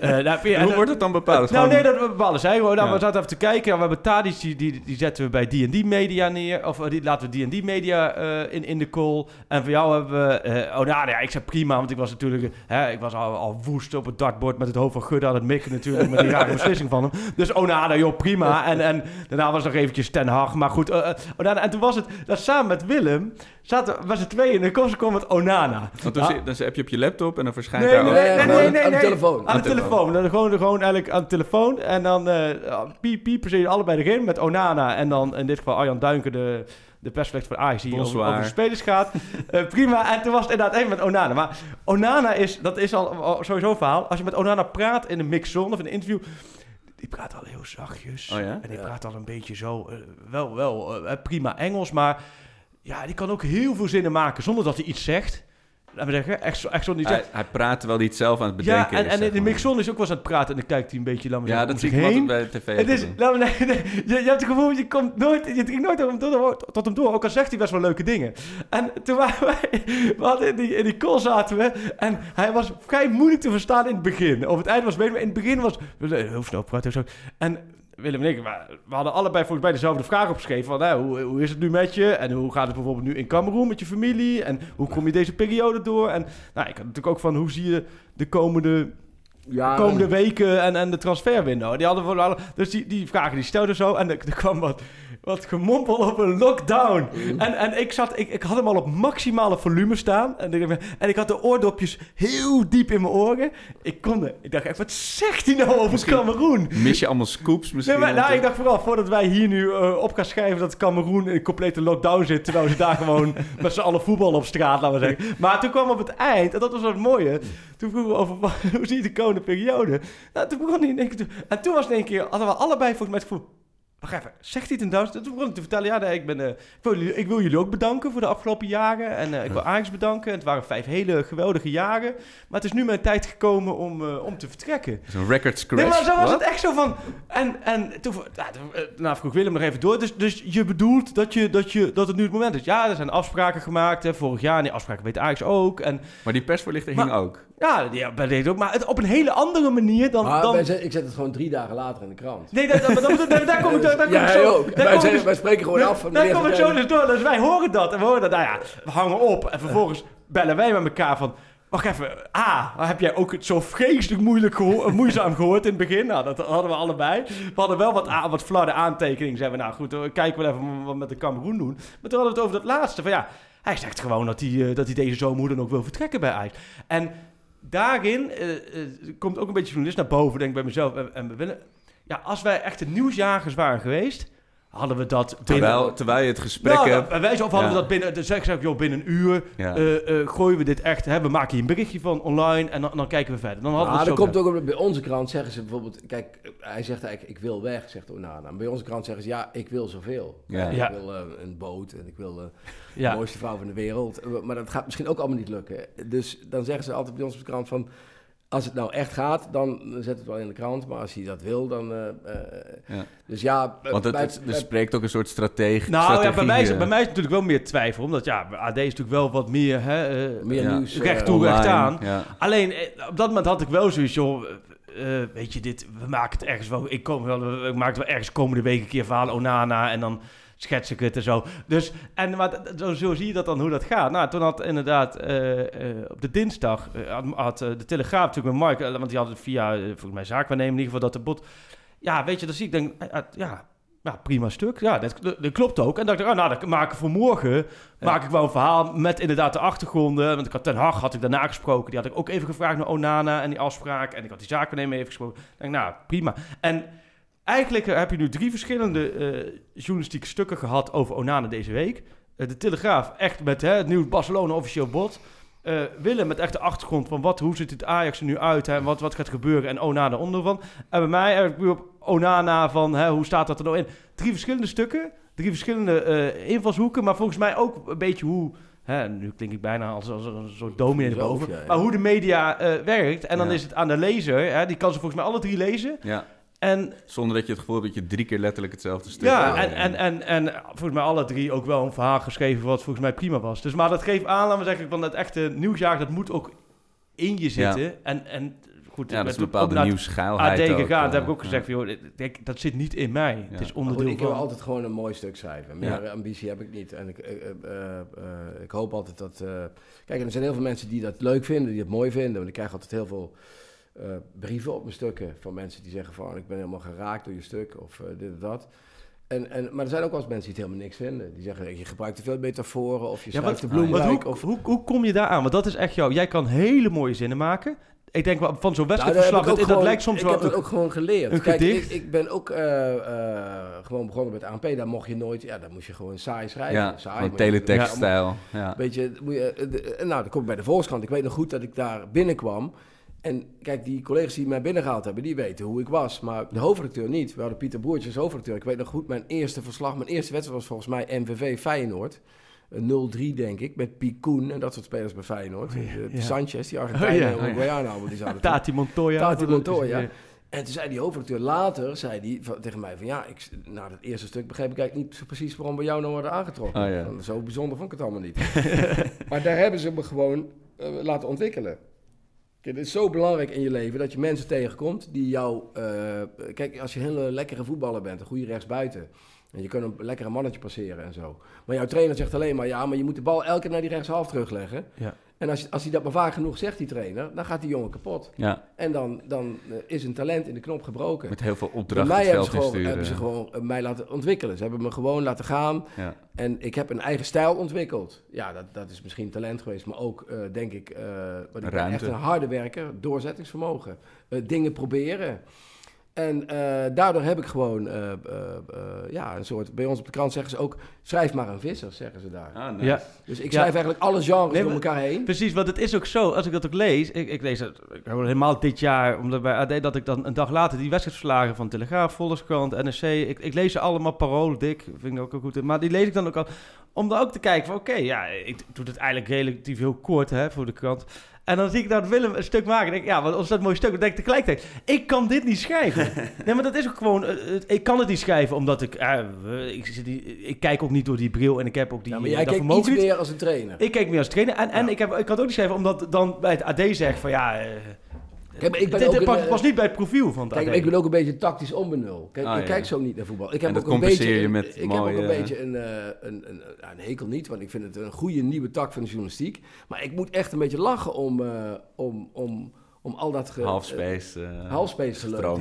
Eh, nou, En en- hoe wordt het dan bepaald? nou, Gewoon- nee, dat bepalen zij gewoon. Nou, Ja. We zaten even te kijken. We hebben Tadic, die, die, die zetten we bij D&D Media neer. Of die laten we D&D Media eh, in, in de call. En voor jou hebben we... nou ja, ik zei prima. Want ik was natuurlijk... Hè, ik was al, al woest op het dartboard met het hoofd van Gudde aan het mikken natuurlijk. Met die rare beslissing van hem. Dus Onana, joh, prima. En, en daarna was nog eventjes Ten Hag. Maar goed, eh, eh, Onana. En toen was het... Dat samen met Willem... zaten we met z'n tweeën en dan kwam met Onana. Want dan, dan heb je op je laptop en dan verschijnt Nee, daar nee, ook... nee, nee, gewoon nee, aan- nee, aan de telefoon. Aan Aan de de telefoon. Dan gewoon, gewoon eigenlijk aan de telefoon. En dan eh piep, piepen ze allebei erin met Onana. En dan in dit geval Arjan Duinken, de, de persvlecht van Ajax, die over, over de spelers gaat. [laughs] Eh, prima. En toen was het inderdaad even met Onana. Maar Onana is, dat is al, sowieso een verhaal. Als je met Onana praat in een mixzone of in een interview... Die praat al heel zachtjes. Oh ja? En die praat al een beetje zo... eh, wel, wel eh, prima Engels, maar... Ja, die kan ook heel veel zinnen maken zonder dat hij iets zegt. Laten we zeggen, echt zo, echt zo niet Hij, hij praat hij het zelf aan het ja, bedenken en, is. en in de mixzone is ook wel eens aan het praten en dan kijkt hij een beetje, laat maar Ja, zeggen, dat zie ik heen. bij de tv. Het is, laat me, nee, nee, je, je hebt het gevoel, je komt nooit, je drinkt nooit tot hem door, tot hem door, ook al zegt hij best wel leuke dingen. En toen waren wij, we hadden in die, in die call zaten we, en hij was vrij moeilijk te verstaan in het begin. Op het eind was het beter, maar in het begin was, heel snel praten zo. En Willem en ik, we hadden allebei volgens mij dezelfde vraag opgeschreven. Van, hè, hoe, hoe is het nu met je? En hoe gaat het bijvoorbeeld nu in Cameroen met je familie? En hoe kom je deze periode door? En nou, ik had natuurlijk ook van, hoe zie je de komende Ja, de komende weken en, en de transferwindow. Die hadden we dus die, die vragen die stelden zo en er, er kwam wat, wat gemompel op een lockdown. En, en ik, zat, ik, ik had hem al op maximale volume staan en ik, en ik had de oordopjes heel diep in mijn oren. Ik kon er- ik dacht echt, wat zegt hij nou over Cameroen? Mis je allemaal scoops misschien? Nee, maar, nou, ik dacht vooral, voordat wij hier nu eh, op gaan schrijven dat Cameroen in complete lockdown zit, terwijl ze daar gewoon [laughs] met z'n allen voetballen op straat, laten we zeggen. Maar toen kwam op het eind, en dat was wat mooie, toen vroegen we over, [laughs] hoe zie je de komende periode? Nou, toen begon hij in één keer, en toen was in één keer, hadden we allebei volgens mij het gevoel, wacht even, zegt hij het in Duits? Toen begon ik te vertellen, ja, nee, ik, ben, eh, ik, wil jullie, ik wil jullie ook bedanken voor de afgelopen jaren, en eh, ik wil Ajax bedanken, het waren vijf hele geweldige jaren, maar het is nu mijn tijd gekomen om, eh, om te vertrekken. Zo'n record scratch. Nee, maar zo was het echt zo van. En, en toen, nou, vroeg Willem nog even door. Dus, dus je bedoelt dat, je, dat, je, dat het nu het moment is. Ja, er zijn afspraken gemaakt hè, vorig jaar. En die afspraken weet Ajax ook. En Maar die persvoorlichter Maar- hing ook. ja, ja bij deze ook. Maar het, op een hele andere manier dan. Maar dan zet- ik zet het gewoon drie dagen later in de krant. nee, dat, dat, dat- dat- daar kom ik, [laughs] daar, daar kom ja, zo. ook. daar Wij, zeggen- dus- wij spreken gewoon af. meneer kom ik zo dus door. Dus wij horen dat. En we horen dat. Nou ja, we hangen op. En vervolgens bellen wij met elkaar van... Wacht even. Ah, heb jij ook het zo vreselijk moeilijk geho- eh, moeizaam gehoord in het begin? Nou, dat hadden we allebei. We hadden wel wat, wat flarde aantekeningen. Zeiden we, nou goed, we kijken wel even wat we met de Cameroen doen. Maar toen hadden we het over dat laatste. Van ja, hij zegt gewoon dat hij, eh, dat hij deze zomer dan ook wil vertrekken bij Ajax. En daarin eh, eh, komt ook een beetje journalist naar boven, denk ik bij mezelf. En, en we willen, ja, als wij echt de nieuwsjagers waren geweest, hadden we dat binnen... Terwijl, terwijl je het gesprek nou, hebt... bij wijze van hadden Ja. we dat binnen, dan zeg ik, joh, binnen een uur Ja. eh, eh, gooien we dit echt, hè, we maken hier een berichtje van online en dan, dan kijken we verder. Dan hadden we dat zo komt ook op- bij onze krant zeggen ze bijvoorbeeld, kijk, hij zegt eigenlijk ik wil weg, zegt Onana. En bij onze krant zeggen ze ja, ik wil zoveel. Ja. Ik wil eh, een boot en ik wil de mooiste vrouw van de wereld. Maar dat gaat misschien ook allemaal niet lukken. Dus dan zeggen ze altijd bij ons op de krant van, als het nou echt gaat, dan zet het wel in de krant. Maar als hij dat wil, dan... eh, eh, Ja. Dus ja, eh, Want het, bij- het, er bij- spreekt ook een soort strategie. Nou ja, bij mij, is, bij mij is het natuurlijk wel meer twijfel, omdat ja, AD is natuurlijk wel wat meer, hè, eh, meer Ja. nieuws. recht toe, recht online, aan. Ja. Alleen, op dat moment had ik wel zoiets, joh, eh, eh, weet je, dit, we maken het ergens wel, ik, kom wel, ik maak het wel ergens komende week een keer verhalen Onana en dan schets ik het en zo. Dus, en maar, zo, zo zie je dat dan, hoe dat gaat. Nou, toen had inderdaad eh, eh, op de dinsdag, eh, had, de Telegraaf natuurlijk met Mark, want die had het via, volgens mij zaakwaarnemer in ieder geval, dat de bot, ja, weet je, dan zie ik, denk, ja... Ja, prima stuk. Ja, dat, dat, dat klopt ook. En dacht ik, oh, nou, dat maak ik voor morgen. Maak ik wel een verhaal met inderdaad de achtergronden. Want ik had Ten Hag had ik daarna gesproken. Die had ik ook even gevraagd naar Onana en die afspraak. En ik had die zakennemer even gesproken. Ik denk, nou, prima. En eigenlijk heb je nu drie verschillende eh, journalistieke stukken gehad over Onana deze week. Eh, de Telegraaf, echt met hè, het nieuwe Barcelona officieel bod. Eh, Willem met echt de achtergrond van wat, hoe ziet het Ajax er nu uit en wat, wat gaat gebeuren en Onana onder van. En bij mij heb ik weer op Onana van hè, hoe staat dat er nou in. Drie verschillende stukken, drie verschillende eh, invalshoeken, maar volgens mij ook een beetje hoe... Hè, nu klink ik bijna als, als een soort dominee ja, ja. Maar hoe de media eh, werkt. En dan Ja. is het aan de lezer. Hè, die kan ze volgens mij alle drie lezen. Ja, En zonder dat je het gevoel hebt dat je drie keer letterlijk hetzelfde stuk ja, en, en, en, en volgens mij alle drie ook wel een verhaal geschreven wat volgens mij prima was. Dus maar dat geeft aan, laten we zeggen, van het echte nieuwsjaar, dat moet ook in je zitten. En, en goed, Ja, dat is met- een bepaalde nieuwsgeilheid AD ook, gegaan, daar heb ik ook ja. gezegd, van, joh, dit- dat zit niet in mij. Het is. Maar goed, onderdeel ik wil van... altijd gewoon een mooi stuk schrijven. Meer Ja. ambitie heb ik niet. En ik, eh, eh, eh, ik hoop altijd dat... eh, kijk, er zijn heel veel mensen die dat leuk vinden, die het mooi vinden. Want ik krijg altijd heel veel eh, brieven op mijn stukken van mensen die zeggen van... ik ben helemaal geraakt door je stuk of eh, dit of dat. En, en, maar er zijn ook wel eens mensen die het helemaal niks vinden. Die zeggen, je gebruikt te veel metaforen of je Ja, wat- de bloem hoe, of... hoe, hoe kom je daar aan? Want dat is echt jou. Jij kan hele mooie zinnen maken. Ik denk wel van zo'n Nou, wedstrijdverslag, ik ook dat, dat gewoon- lijkt soms ik wel... heb dat ook gewoon geleerd. een Kijk, ik, gedicht. ik ben ook eh, eh, gewoon begonnen met ANP. Daar mocht je nooit... Ja, dan moest je gewoon saai schrijven. Ja, saai, je- teletext-stijl. Ja. Weet je, moet je, de- nou, dan kom ik bij de Volkskrant. Ik weet nog goed dat ik daar binnenkwam. En kijk, die collega's die mij binnengehaald hebben, die weten hoe ik was. Maar de hoofdredacteur niet. We hadden Pieter Boertjes als hoofdredacteur. Ik weet nog goed, mijn eerste verslag, mijn eerste wedstrijd was volgens mij MVV Feyenoord. Een 0-3 denk ik, met Piet Koen en dat soort spelers bij Feyenoord. Oh ja, ja. Sanchez, die Oh Argentijnen ja, en oh allemaal, die zaten. [laughs] Tati Montoya. Tati Montoya. Ja. En toen zei die hoofdredacteur later, zei die van, tegen mij van ja, ik, na dat eerste stuk begreep ik eigenlijk niet precies waarom we jou nou worden aangetrokken. Oh Zo bijzonder vond ik het allemaal niet. [laughs] maar daar hebben ze me gewoon eh, laten ontwikkelen. Het is zo belangrijk in je leven dat je mensen tegenkomt die jou... eh, kijk, als je een hele lekkere voetballer bent, een goede rechtsbuiten... en je kunt een lekkere mannetje passeren en zo. Maar jouw trainer zegt alleen maar... ja, maar je moet de bal elke keer naar die rechtshalf terugleggen. Ja. En als, als hij dat maar vaak genoeg zegt, die trainer... dan gaat die jongen kapot. ja, En dan, dan eh, is een talent in de knop gebroken. met heel veel opdrachten mij hebben ze, gewoon, hebben ze gewoon eh, mij laten ontwikkelen. Ze hebben me gewoon laten gaan. Ja. En ik heb een eigen stijl ontwikkeld. Ja, dat, dat is misschien talent geweest, maar ook, eh, denk ik, eh ik ben echt een harde werker, doorzettingsvermogen. Eh, dingen proberen. En eh, daardoor heb ik gewoon, eh, eh, ja, een soort, bij ons op de krant zeggen ze ook, schrijf maar een visser, zeggen ze daar. Ah, nice. Ja. Dus ik Ja. schrijf eigenlijk alle genres Nee, door maar- elkaar heen. Precies, want het is ook zo, als ik dat ook lees, ik, ik lees het ik helemaal dit jaar, omdat bij AD, dat ik dan een dag later die wedstrijdverslagen van Telegraaf, Volkskrant, NRC, ik, ik lees ze allemaal, Parool, Dik, vind ik ook goed, maar die lees ik dan ook al, om dan ook te kijken van, oké, ja, ik doe het eigenlijk relatief heel kort, hè, voor de krant. En dan zie ik dat Willem een stuk maken. En denk ik, ja, wat is dat mooi stuk? Dan denk ik tegelijkertijd, ik kan dit niet schrijven. [laughs] nee, maar dat is ook gewoon, eh, het- ik kan het niet schrijven, omdat ik, eh, ik, zit ik kijk ook niet door die bril en ik heb ook die, Ja, maar eh, jij kijkt iets niet. meer als een trainer. Ik keek meer als trainer. En, en Ja. ik, heb, ik had ook niet schrijven, omdat dan bij het AD zegt van ja... eh, Kijk, maar ik ben dit ook een, past, eh, past niet bij het profiel van het Kijk, AD. ik ben ook een beetje tactisch onbenul. Kijk, Ah, ik ja. kijk zo niet naar voetbal. Ik heb En dat ook een compenseer beetje, je met ik heb ook een beetje een, eh, een, een, ja, een hekel niet, want ik vind het een goede nieuwe tak van de journalistiek. Maar ik moet echt een beetje lachen om, eh, om, om, om al dat ge, Halfspace. eh, halfspace. Ja.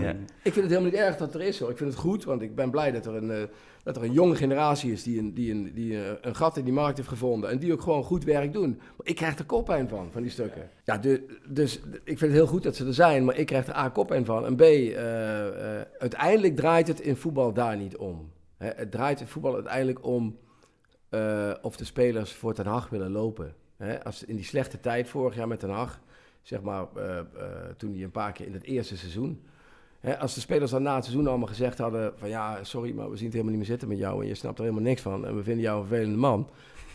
Ik vind het helemaal niet erg dat er is hoor. Ik vind het goed, want ik ben blij dat er een, eh, dat er een jonge generatie is die, een, die, een, die een gat in die markt heeft gevonden. En die ook gewoon goed werk doen. Maar ik krijg er koppijn van, van die stukken. Ja, dus ik vind het heel goed dat ze er zijn, maar ik krijg er A koppijn van. En B, eh, eh, uiteindelijk draait het in voetbal daar niet om. Hè, het draait in voetbal uiteindelijk om eh, of de spelers voor Ten Hag willen lopen. Hè, als in die slechte tijd vorig jaar met Ten Hag, zeg maar toen hij een paar keer in het eerste seizoen. Hè, als de spelers dan na het seizoen allemaal gezegd hadden van ja, sorry, maar we zien het helemaal niet meer zitten met jou en je snapt er helemaal niks van en we vinden jou een vervelende man.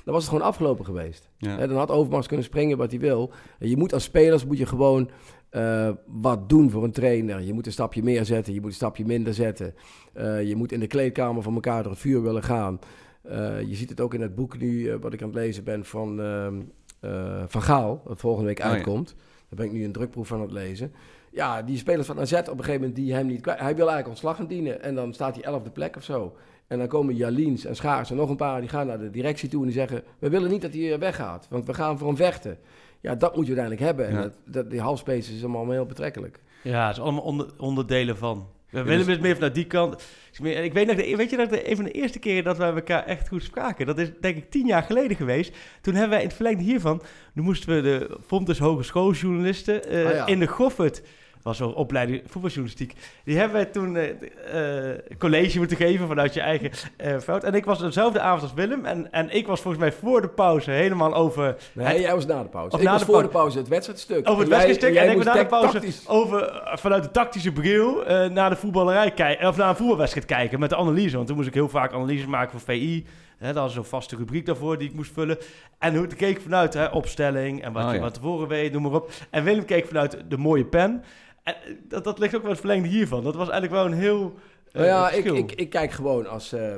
Dan was het gewoon afgelopen geweest. Ja. Dan had Overmars kunnen springen wat hij wil. En je moet als spelers moet je gewoon eh, wat doen voor een trainer. Je moet een stapje meer zetten, je moet een stapje minder zetten. Eh, je moet in de kleedkamer van elkaar door het vuur willen gaan. Eh, je ziet het ook in het boek nu, wat ik aan het lezen ben van ehm, eh, Van Gaal, dat volgende week Oh ja. uitkomt. Daar ben ik nu een drukproef van aan het lezen. Ja, die spelers van AZ op een gegeven moment die hem niet kwijt. Hij wil eigenlijk ontslag gaan dienen en dan staat hij elfde plek of zo. En dan komen Jaliens en Schaars en nog een paar, die gaan naar de directie toe en die zeggen... we willen niet dat hij eh, weggaat, want we gaan voor hem vechten. Ja, dat moet je uiteindelijk hebben. En Ja. dat, dat, die halfspace is allemaal heel betrekkelijk. Ja, het is allemaal onder, onderdelen van. We dus- willen het meer vanuit die kant. Ik meer- Ik weet nog, weet je dat de, een van de eerste keren dat wij elkaar echt goed spraken, dat is denk ik tien jaar geleden geweest. Toen hebben wij in het verlengde hiervan, toen moesten we de Fontes Hogeschooljournalisten Ah, ja. in de Goffert, was zo'n opleiding voetbaljournalistiek, die hebben wij toen eh, eh, college moeten geven vanuit je eigen eh fout. En ik was dezelfde avond als Willem en, en ik was volgens mij voor de pauze helemaal over Nee, Het- jij was na de pauze. Of ik na was de voor de pauze het wedstrijdstuk. Over het wedstrijdstuk. En ik ben na de pauze tactisch- over, vanuit de tactische bril eh, naar de voetballerij kijken. Of naar een voetbalwedstrijd kijken met de analyse. Want toen moest ik heel vaak analyses maken voor VI. Hè, dat was zo'n vaste rubriek daarvoor die ik moest vullen. En hoe keek ik vanuit hè, opstelling en wat Oh, je ja. wat tevoren weet, noem maar op. En Willem keek vanuit de mooie pen. Eh, dat, dat ligt ook wel het verlengde hiervan. Dat was eigenlijk wel een heel. eh, Nou ja, ik, ik, ik kijk gewoon als, eh,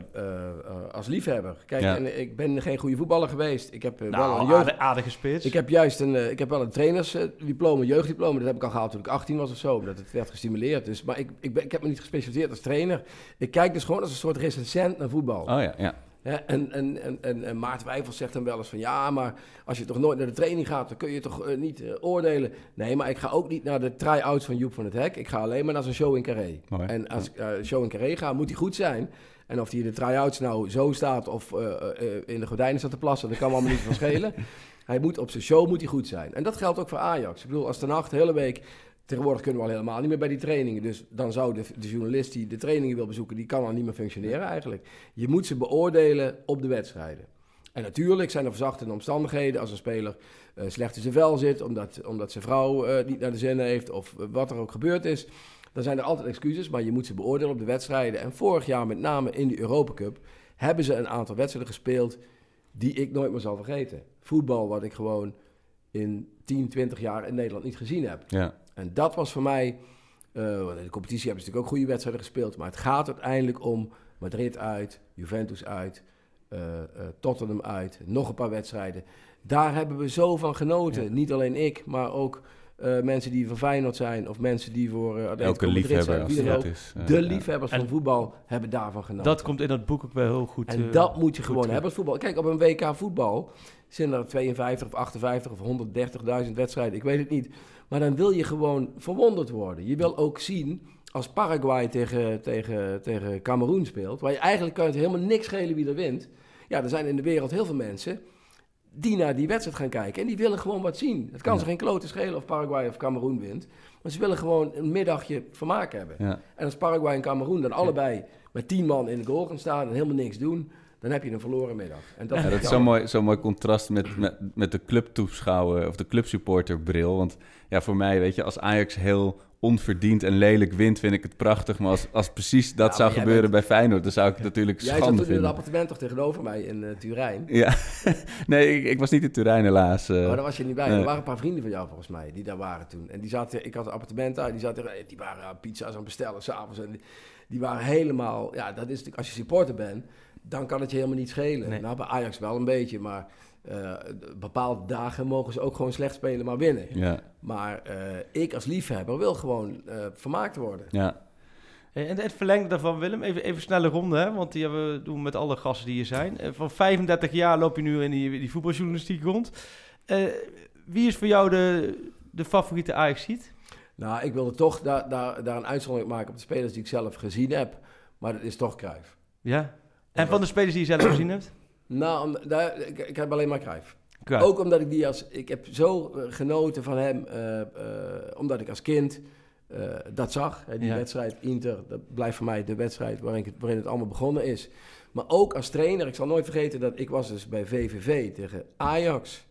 als liefhebber. Kijk, Ja. en ik ben geen goede voetballer geweest. Ik heb eh, wel nou, een jeugd... aardig, aardige spits. Ik heb juist een, eh, ik heb wel een trainersdiploma, jeugddiploma. Dat heb ik al gehaald toen ik 18 was of zo, omdat het werd gestimuleerd. Dus, maar ik, ik, ben, ik heb me niet gespecialiseerd als trainer. Ik kijk dus gewoon als een soort recensent naar voetbal. Oh ja, ja. En, en, en, en, Maarten Wijfels zegt dan wel eens van... ja, maar als je toch nooit naar de training gaat... dan kun je toch eh, niet eh, oordelen. Nee, maar ik ga ook niet naar de try-outs van Joep van het Hek. Ik ga alleen maar naar zo'n show in Carré. Mooi. En als ik uh, show in Carré ga, moet die goed zijn. En of die in de try-outs nou zo staat of in de gordijnen staat te plassen, dat kan me allemaal niet van schelen. [laughs] Hij moet op zijn show moet hij goed zijn. En dat geldt ook voor Ajax. Ik bedoel, als de nacht de hele week... Tegenwoordig kunnen we al helemaal niet meer bij die trainingen. Dus dan zou de, de journalist die de trainingen wil bezoeken... die kan al niet meer functioneren eigenlijk. Je moet ze beoordelen op de wedstrijden. En natuurlijk zijn er verzachtende omstandigheden als een speler eh, slecht in zijn vel zit, omdat, omdat zijn vrouw eh, niet naar de zin heeft of eh, wat er ook gebeurd is. Dan zijn er altijd excuses, maar je moet ze beoordelen op de wedstrijden. En vorig jaar, met name in de Europa Cup, hebben ze een aantal wedstrijden gespeeld die ik nooit meer zal vergeten. Voetbal wat ik gewoon in 10, 20 jaar in Nederland niet gezien heb. Ja. En dat was voor mij. eh, want in de competitie hebben ze natuurlijk ook goede wedstrijden gespeeld. Maar het gaat uiteindelijk om Madrid uit, Juventus uit, eh, eh, Tottenham uit, nog een paar wedstrijden. Daar hebben we zo van genoten. Niet alleen ik, maar ook eh, mensen die van Feyenoord zijn of mensen die voor uh, Elke liefhebber als is. De ja. liefhebbers van En- voetbal hebben daarvan genoten. Dat komt in dat boek ook wel heel goed. En dat moet je gewoon terug. hebben, het voetbal. Kijk, op een WK voetbal zijn er 52 of 58 of 130.000 wedstrijden, ik weet het niet. Maar dan wil je gewoon verwonderd worden. Je wil ook zien, als Paraguay tegen, tegen, tegen Cameroen speelt, waar je eigenlijk kan het helemaal niks schelen wie er wint. Ja, er zijn in de wereld heel veel mensen die naar die wedstrijd gaan kijken. En die willen gewoon wat zien. Het kan Ja. ze geen klote schelen of Paraguay of Cameroen wint. Maar ze willen gewoon een middagje vermaak hebben. Ja. En als Paraguay en Cameroen dan allebei met tien man in de goal gaan staan en helemaal niks doen, dan heb je een verloren middag. En dat Ja, vind dat is zo'n mooi, zo'n mooi contrast met, met, met de clubtoeschouwer of de clubsupporterbril. Want ja, voor mij, weet je, als Ajax heel onverdiend en lelijk wint, vind ik het prachtig. Maar als, als precies dat Ja, zou maar gebeuren bent- bij Feyenoord, dan zou ik het natuurlijk Jij zat schande toen in vinden. appartement toch tegenover mij in eh, Turijn. Ja, [laughs] nee, ik, ik was niet in Turijn helaas. eh. Maar daar was je niet bij. Er waren een paar vrienden van jou volgens mij die daar waren toen. En die zaten, ik had een appartement daar, die, zaten, die waren pizza's aan het bestellen s'avonds. En die, die waren helemaal, ja, dat is natuurlijk, als je supporter bent, dan kan het je helemaal niet schelen. Nee. Nou, bij Ajax wel een beetje, maar eh, bepaalde dagen mogen ze ook gewoon slecht spelen, maar winnen. ja, Maar eh, ik als liefhebber wil gewoon eh, vermaakt worden. ja. En het verlengde daarvan, Willem, even, even snelle ronde, hè? want die hebben we doen met alle gasten die hier zijn. Van 35 jaar loop je nu in die, die voetbaljournalistiek rond. Eh, wie is voor jou de, de favoriete Ajax-ziet? Nou, ik wilde toch daar, daar, daar een uitzondering maken op de spelers die ik zelf gezien heb. Maar dat is toch Cruijff. Ja. En van de spelers die je zelf gezien hebt? [clears throat] Nou, daar, ik, ik heb alleen maar Cruijff. Cruijff. Ook omdat ik die als... Ik heb zo eh, genoten van hem, eh, eh, omdat ik als kind dat zag. Hè, die Ja. wedstrijd Inter, dat blijft voor mij de wedstrijd waarin het, waarin het allemaal begonnen is. Maar ook als trainer, ik zal nooit vergeten dat ik was dus bij VVV tegen Ajax.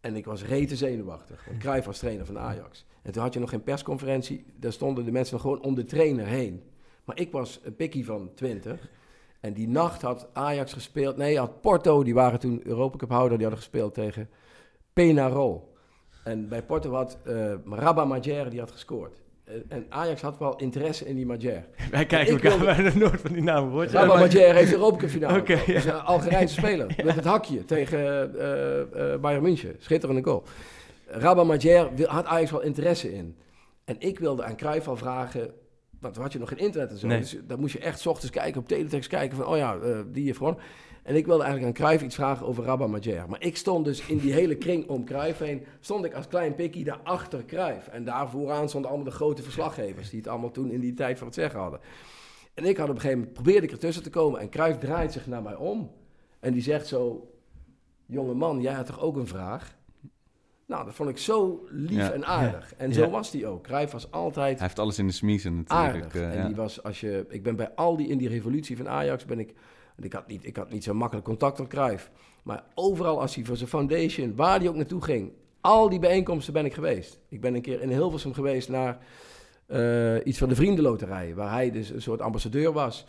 En ik was rete zenuwachtig. Want Cruijff was trainer van Ajax. En toen had je nog geen persconferentie. Daar stonden de mensen nog gewoon om de trainer heen. Maar ik was een pikkie van 20. En die nacht had Ajax gespeeld. Nee, had Porto, die waren toen Europa Cup houder. Die hadden gespeeld tegen Penarol. En bij Porto had eh Rabba Majer, die had gescoord. En- En Ajax had wel interesse in die Majer. [laughs] Wij kijken elkaar wilde- bijna nooit van die namen woord. Rabba Majer heeft de Europa Cup finale. Ja. Dus een Algerijnse speler. Met het hakje tegen eh, eh, Bayern München. Schitterende goal. Rabba Majer had Ajax wel interesse in. En ik wilde aan Cruijff al vragen... Want toen had je nog geen internet en zo. Nee. Dus dan moest je echt ochtends kijken, op teletext kijken van... Oh ja, eh, die heeft gewonnen. En ik wilde eigenlijk aan Cruijff iets vragen over Rabba Majer. Maar ik stond dus in die hele kring om Cruijff heen... stond ik als klein pikkie daar achter Cruijff. En daar vooraan stonden allemaal de grote verslaggevers... die het allemaal toen in die tijd van het zeggen hadden. En ik had op een gegeven moment... probeerde ik ertussen te komen... en Cruijff draait zich naar mij om. En die zegt zo... Jonge man, jij had toch ook een vraag? Nou, dat vond ik zo lief Ja. en aardig. En Ja. zo was die ook. Cruijff was altijd Hij heeft alles in de smiezen natuurlijk. aardig. eh, en ja. die was, als je, ik ben bij al die in die revolutie van Ajax ben ik, ik had niet, ik had niet zo makkelijk contact met Cruijff, maar overal als hij voor zijn foundation, waar hij ook naartoe ging, al die bijeenkomsten ben ik geweest. Ik ben een keer in Hilversum geweest naar eh, iets van de Vriendenloterij, waar hij dus een soort ambassadeur was.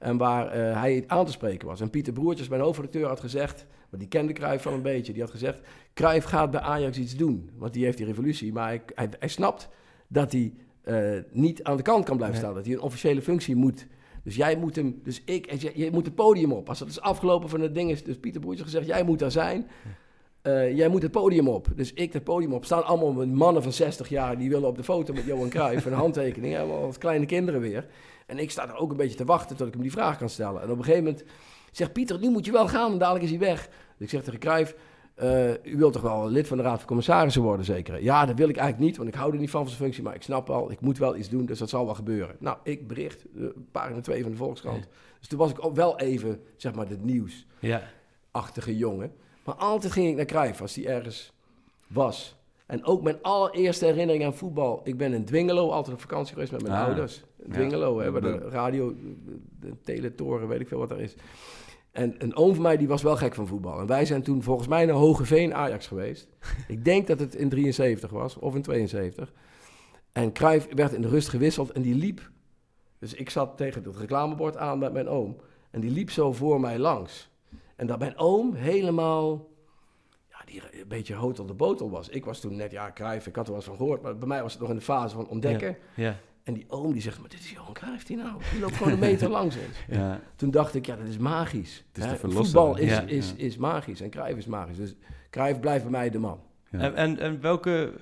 En waar eh, hij aan te spreken was. En Pieter Broertjes, mijn hoofdredacteur, had gezegd... maar die kende Cruijff wel een beetje. Die had gezegd... Cruijff gaat bij Ajax iets doen. Want die heeft die revolutie. Maar hij, hij, hij snapt dat hij eh, niet aan de kant kan blijven Nee. staan. Dat hij een officiële functie moet. Dus jij moet hem... Dus ik... zei, Je moet het podium op. Als dat is afgelopen van het ding is... Dus Pieter Broertjes gezegd... Jij moet daar zijn. Eh, jij moet het podium op. Dus ik het podium op. Staan allemaal mannen van 60 jaar... die willen op de foto met Johan Cruijff. een [laughs] handtekening. Helemaal als kleine kinderen weer. En ik sta er ook een beetje te wachten tot ik hem die vraag kan stellen. En op een gegeven moment zegt Pieter, nu moet je wel gaan, want dadelijk is hij weg. Dus ik zeg tegen Cruijff, eh, u wilt toch wel lid van de Raad van Commissarissen worden, zeker? Ja, dat wil ik eigenlijk niet, want ik hou er niet van van zijn functie. Maar ik snap wel, ik moet wel iets doen, dus dat zal wel gebeuren. Nou, ik bericht, uh, pagina 2 van de Volkskrant. Dus toen was ik ook wel even, zeg maar, het nieuwsachtige Ja. jongen. Maar altijd ging ik naar Cruijff als die ergens was. En ook mijn allereerste herinnering aan voetbal. Ik ben in Dwingelo altijd op vakantie geweest met mijn Ah, ouders. ja. Dwingelo, hè, waar de radio, de teletoren, weet ik veel wat daar is. En een oom van mij die was wel gek van voetbal. En wij zijn toen volgens mij naar Hogeveen Ajax geweest. [laughs] ik denk dat het in 73 was, of in 72. En Cruijff werd in de rust gewisseld en die liep. Dus ik zat tegen het reclamebord aan met mijn oom. En die liep zo voor mij langs. En dat mijn oom helemaal ja, die een beetje hout op de botel was. Ik was toen net, ja, Cruijff, ik had er wel eens van gehoord. Maar bij mij was het nog in de fase van ontdekken. Ja. En die oom die zegt, maar dit is Johan Cruijff die nou. Die loopt gewoon een meter [laughs] langs ons. Ja. Toen dacht ik, ja, dat is magisch. Het is de. Voetbal is, Ja. is, Ja. is magisch en Cruijff is magisch. Dus Cruijff blijft bij mij de man. Ja. En, en, en welke...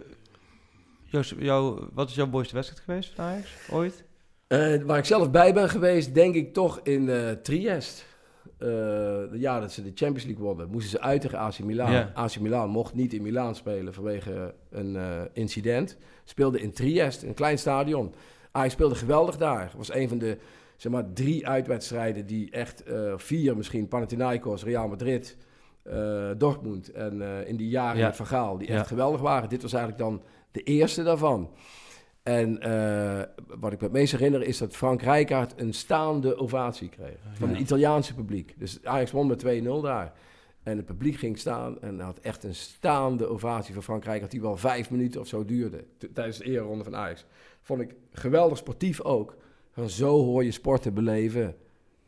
Joost, jouw, wat is jouw mooiste wedstrijd geweest van Ajax, ooit? Eh, waar ik zelf bij ben geweest, denk ik toch in eh Triest. Eh de jaar dat ze de Champions League wonnen, moesten ze uit tegen AC Milan. AC Milan mocht niet in Milaan spelen vanwege een eh, incident. Speelde in Triest, een klein stadion. Ajax speelde geweldig daar. Was een van de zeg maar, drie uitwedstrijden die echt, eh, vier misschien, Panathinaikos, Real Madrid, Dortmund en in die jaren Ja. met Van Gaal, die echt geweldig waren. Dit was eigenlijk dan de eerste daarvan. En eh, wat ik me het meest herinner is dat Frank Rijkaard een staande ovatie kreeg. Van Ja. het Italiaanse publiek. Dus Ajax won met 2-0 daar. En het publiek ging staan en had echt een staande ovatie van Frank Rijkaard... die wel vijf minuten of zo duurde tijdens de ereronde van Ajax. Vond ik geweldig sportief ook. Van zo hoor je sporten beleven.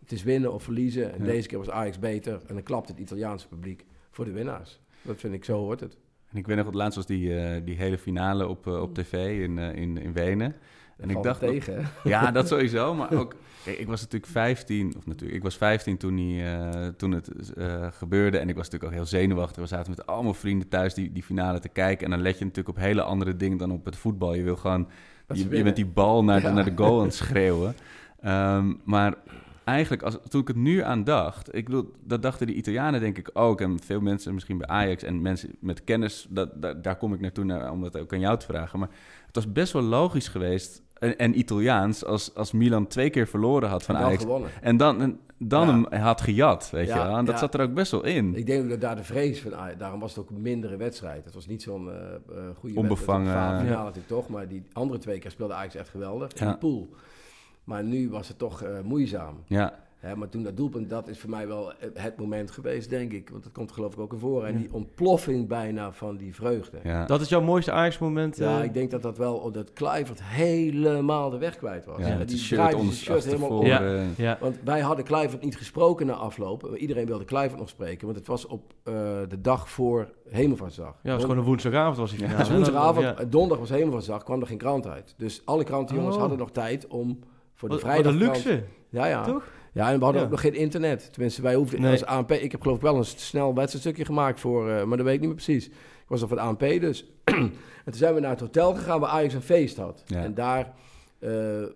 Het is winnen of verliezen. En Ja. deze keer was Ajax beter. En dan klapt het Italiaanse publiek voor de winnaars. Dat vind ik, zo hoort het. En ik weet nog, het laatst was die, eh, die hele finale op, eh, op tv in, eh, in, in Wenen. En ik dacht, tegen, ja, [laughs] dat sowieso. Maar ook, kijk, ik was natuurlijk 15, of natuurlijk, ik was 15 toen, die, toen het gebeurde. En ik was natuurlijk ook heel zenuwachtig. We zaten met allemaal vrienden thuis die, die finale te kijken. En dan let je natuurlijk op hele andere dingen dan op het voetbal. Je wil gewoon, je, je bent die bal naar, Ja. naar de goal aan het schreeuwen. [laughs] Ehm, maar eigenlijk, als, toen ik het nu aan dacht, ik bedoel, dat dachten die Italianen denk ik ook. En veel mensen misschien bij Ajax en mensen met kennis, dat, dat- daar kom ik naartoe naar, om dat ook aan jou te vragen. Maar het was best wel logisch geweest en, en Italiaans als, als Milan twee keer verloren had van En Ajax. gewonnen. En dan, en dan Ja. hem had gejat, weet Ja, je wel. En dat ja. zat er ook best wel in. Ik denk dat daar de vrees van Ajax, daarom was het ook een mindere wedstrijd. Het was niet zo'n eh eh goede Onbevangen, wedstrijd. natuurlijk toch, maar die andere twee keer speelde Ajax echt geweldig in de pool. Maar nu was het toch eh, moeizaam. Ja, Hè, maar toen dat doelpunt, dat is voor mij wel het moment geweest, denk ik. Want dat komt er geloof ik ook in voor. En die ontploffing bijna van die vreugde. Ja, ja. Dat is jouw mooiste Ajax-moment? eh? ik denk dat dat wel, dat Kluivert helemaal de weg kwijt was. ja, met die shirt onder shirt helemaal om. Ja. eh, Ja. Want wij hadden Kluivert niet gesproken na afloop. Iedereen wilde Kluivert nog spreken, want het was op eh, de dag voor Hemelvaartsdag. Ja, het was gewoon een woensdagavond was die Ja. finale. Het was woensdagavond, Ja. eh, donderdag was Hemelvaartsdag, kwam er geen krant uit. Dus alle krantenjongens Oh. hadden nog tijd om voor de vrijdag. luxe, Ja, ja. toch? Ja, en we hadden Ja. ook nog geen internet. Tenminste, wij hoefden Nee. als ANP. Ik heb geloof ik wel een snel wedstrijdstukje gemaakt voor, eh, maar dat weet ik niet meer precies. Ik was nog van de ANP dus. [clears throat] en toen zijn we naar het hotel gegaan waar Ajax een feest had. Ja. En daar eh, eh,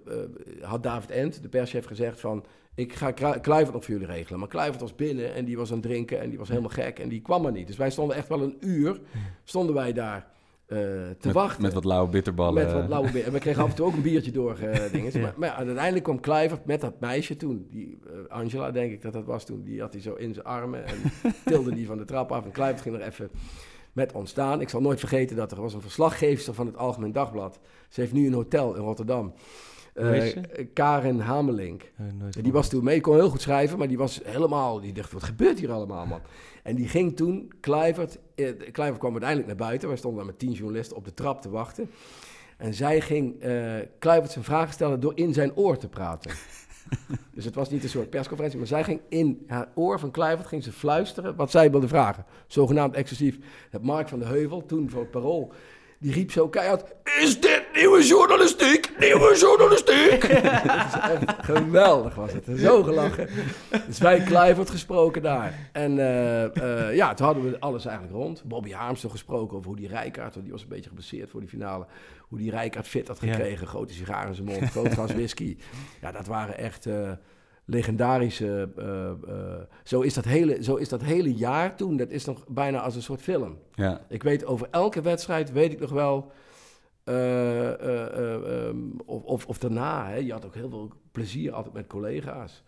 had David Ent, de perschef, gezegd van... Ik ga Kluivert nog voor jullie regelen. Maar Kluivert was binnen en die was aan het drinken en die was helemaal gek en die kwam maar niet. Dus wij stonden echt wel een uur, stonden wij daar eh, te met, wachten. met wat lauwe bitterballen. Met wat lauwe. En we kregen af en toe ook een biertje door. [laughs] dingen. Ja. maar, maar ja, uiteindelijk kwam Kluivert met dat meisje toen. Die, eh, Angela, denk ik dat dat was toen. Die had hij zo in zijn armen en [laughs] tilde die van de trap af. En Kluivert ging er even met ons staan. Ik zal nooit vergeten dat er was een verslaggeefster van het Algemeen Dagblad. Ze heeft nu een hotel in Rotterdam. Eh? Karen Hamelink. Eh, Die was toen mee, kon heel goed schrijven, maar die was helemaal, die dacht, wat gebeurt hier allemaal, man? En die ging toen, Kluivert, eh, Kluivert kwam uiteindelijk naar buiten, wij stonden daar met tien journalisten op de trap te wachten. En zij ging eh Kluivert zijn vragen stellen door in zijn oor te praten. [laughs] dus het was niet een soort persconferentie, maar zij ging in haar oor van Kluivert ging ze fluisteren wat zij wilde vragen. Zogenaamd exclusief. Het Mark van de Heuvel, toen voor het Parool, die riep zo keihard... Is dit nieuwe journalistiek? Nieuwe journalistiek! [laughs] echt geweldig was het. Zo gelachen. Dus wij Kluivert gesproken daar. En eh, eh, ja, toen hadden we alles eigenlijk rond. Bobby Harmston gesproken over hoe die Rijkaard... want die was een beetje geblesseerd voor die finale... hoe die Rijkaard fit had Ja. gekregen. Grote sigaar in zijn mond, groot glas whisky. Ja, dat waren echt... eh, legendarische. eh, eh, zo, is dat hele, zo is dat hele jaar toen. Dat is nog bijna als een soort film. Ja. Ik weet over elke wedstrijd, weet ik nog wel. eh, eh, eh, ehm, of, of, of daarna, hè, je had ook heel veel plezier altijd met collega's.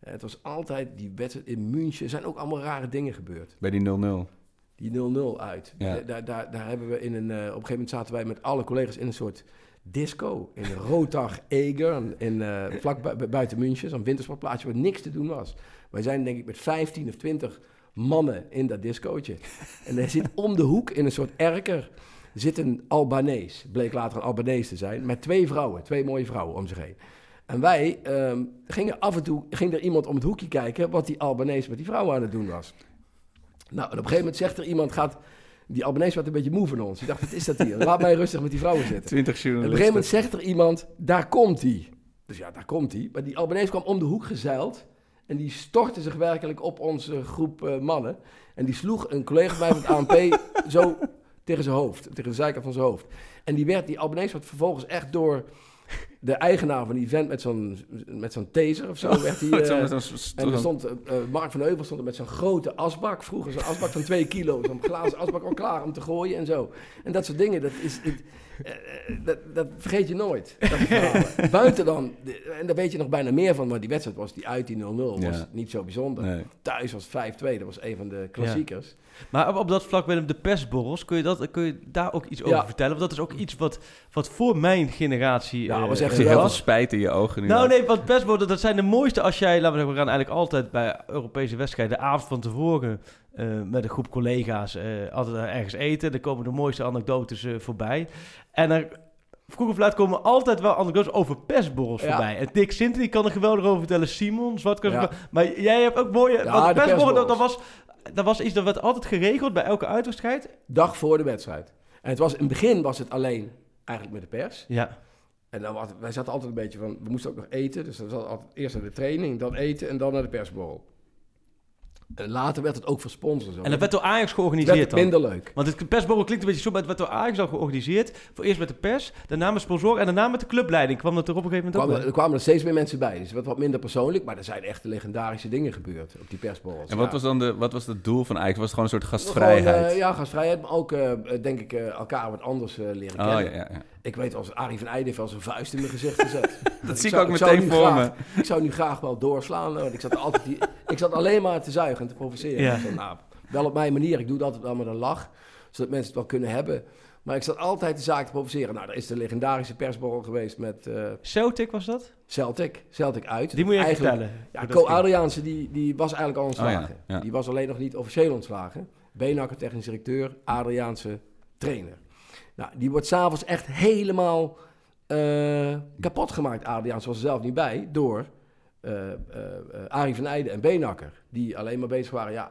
Het was altijd die wedstrijd in München. Er zijn ook allemaal rare dingen gebeurd. Bij die 0-0. Die 0-0 uit. Ja. Daar, daar, daar hebben we in een. op een gegeven moment zaten wij met alle collega's in een soort disco. In Rotag Eger. In, eh, vlak bu- bu- buiten München. Zo'n wintersportplaatsje waar niks te doen was. Wij zijn denk ik met 15 of 20 mannen in dat discootje. En er zit om de hoek in een soort erker. Zit een Albanees. Bleek later een Albanees te zijn. Met twee vrouwen. Twee mooie vrouwen om zich heen. En wij ehm, gingen af en toe ging er iemand om het hoekje kijken wat die Albanees met die vrouwen aan het doen was. Nou, en op een gegeven moment zegt er iemand, gaat, die Albanese werd een beetje moe van ons. Die dacht, wat is dat hier? Laat mij rustig met die vrouwen zitten. 20 En op een journalisten. gegeven moment zegt er iemand, daar komt hij. Dus ja, daar komt hij. Maar die Albanese kwam om de hoek gezeild. En die stortte zich werkelijk op onze groep eh, mannen. En die sloeg een collega van mij van het ANP [laughs] zo tegen zijn hoofd. Tegen de zijkant van zijn hoofd. En die, werd, die Albanese werd vervolgens echt door de eigenaar van die vent met zo'n, met zo'n taser of zo. werd die, Met zo'n- eh, en er stond, eh, eh, Mark van Heuvel stond er met zo'n grote asbak. Vroeger zo'n asbak van twee kilo. Zo'n glazen asbak al klaar om te gooien en zo. En dat soort dingen, dat, is, het- dat, dat vergeet je nooit. Dat. [laughs] Buiten dan, en daar weet je nog bijna meer van. Maar die wedstrijd was die uit die 0-0. was Ja. niet zo bijzonder. Nee. Thuis was 5-2. Dat was een van de klassiekers. Maar op, op dat vlak, Willem, de persborrels, kun je, dat, kun je daar ook iets over vertellen? Want dat is ook iets wat, wat voor mijn generatie Ja, eh, was echt eh, heel veel spijt in je ogen nu. Nou nee, want persborrels, dat zijn de mooiste als jij, laten we zeggen, we gaan eigenlijk altijd bij Europese wedstrijden de avond van tevoren eh, met een groep collega's altijd ergens eten. Er komen de mooiste anekdotes voorbij. En er, vroeg of laat komen altijd wel anekdotes over persborrels Ja. voorbij. En Dick Sinter, die kan er geweldig over vertellen. Simon, Zwartkast. Ja. Maar jij hebt ook mooie... Ja, persborrel, dat, was... Dat was iets dat werd altijd geregeld bij elke uitwedstrijd. Dag voor de wedstrijd. En het was, in het begin was het alleen eigenlijk met de pers. Ja. En dan was, wij zaten altijd een beetje van, we moesten ook nog eten. Dus dan zat altijd eerst naar de training, dan eten en dan naar de persborrel. En later werd het ook voor sponsors. En dat werd door Ajax werd georganiseerd dan. minder leuk. Want het persborrel klinkt een beetje zo, maar het werd door Ajax al georganiseerd. Voor eerst met de pers, daarna met sponsoren en daarna met de clubleiding. Kwam dat er op een gegeven moment ook kwamen, er kwamen er steeds meer mensen bij. Dus het werd wat minder persoonlijk, maar er zijn echt legendarische dingen gebeurd op die persborrels. En wat Ja. was dan de, wat was het doel van Ajax? Was het gewoon een soort Gewoon, gastvrijheid? eh, ja, gastvrijheid, maar ook eh, denk ik eh, elkaar wat anders eh, leren oh, kennen. ja, ja, ja. Ik weet als Arie van Eijden heeft wel zijn vuist in mijn gezicht gezet. [laughs] Dat zie ik zou- ook meteen voor graag- me. Ik zou nu graag wel doorslaan, want ik zat, altijd die, ik zat alleen maar te zuigen en te provoceren. Ja. Nou, wel op mijn manier, ik doe het altijd wel met een lach, zodat mensen het wel kunnen hebben. Maar ik zat altijd de zaak te provoceren. Nou, er is de legendarische persborrel geweest met eh, Celtic was dat? Celtic, Celtic uit. Die moet je even vertellen. Ja, dat Co. Adriaanse, die, die was eigenlijk al ontslagen. Oh ja, ja. Die was alleen nog niet officieel ontslagen. Beenhakker, technisch directeur, Adriaanse trainer. Nou, die wordt s'avonds echt helemaal eh, kapot gemaakt, Adriaanse was er zelf niet bij, door eh eh, eh, Arie van Eijden en Beenhakker. Die alleen maar bezig waren, ja.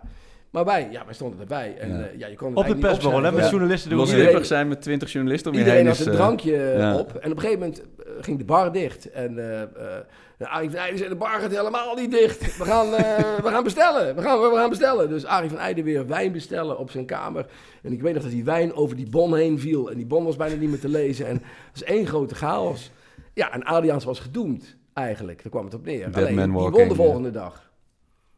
Maar wij, ja, wij stonden erbij. En Ja. je kon het Op de persborrel, hè, met journalisten. doen Iedereen- zijn met 20 journalisten om je Iedereen heen had is... een drankje ja. op. En op een gegeven moment ging de bar dicht. En eh eh, Arie van Eijden zei, de bar gaat helemaal niet dicht. We gaan, eh, we gaan bestellen. We gaan, we gaan bestellen. Dus Arie van Eijden weer wijn bestellen op zijn kamer. En ik weet nog dat die wijn over die bon heen viel. En die bon was bijna niet meer te lezen. En dat is één grote chaos. Ja, en Adriaans was gedoemd eigenlijk. Daar kwam het op neer. Dead Alleen, die won de volgende dag.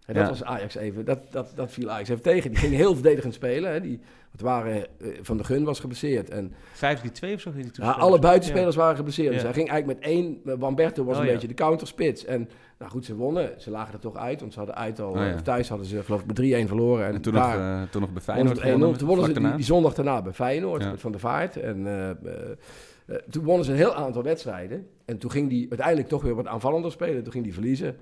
En dat Ja. was Ajax even, dat, dat, dat viel Ajax even tegen. Die ging heel verdedigend spelen. Hè. Die, het waren, eh, Van de Gun was geblesseerd. En 5-3-2 of zo ging die ja, alle buitenspelers waren geblesseerd. Dus hij ging eigenlijk met één. eh, Wamberto was Oh, een ja. beetje de counterspits. En nou goed, ze wonnen. Ze lagen er toch uit. Want ze hadden uit al. Oh, ja. eh, Thuis hadden ze geloof ik met 3-1 verloren. En, En toen, daar nog, eh, toen nog bij Feyenoord ze 1-0. gewonnen, Toen wonnen ze die, zondag daarna bij Feyenoord. Ja. Met Van der Vaart. En eh, eh, eh, toen wonnen ze een heel aantal wedstrijden. En toen ging die uiteindelijk toch weer wat aanvallender spelen. Toen ging die verliezen.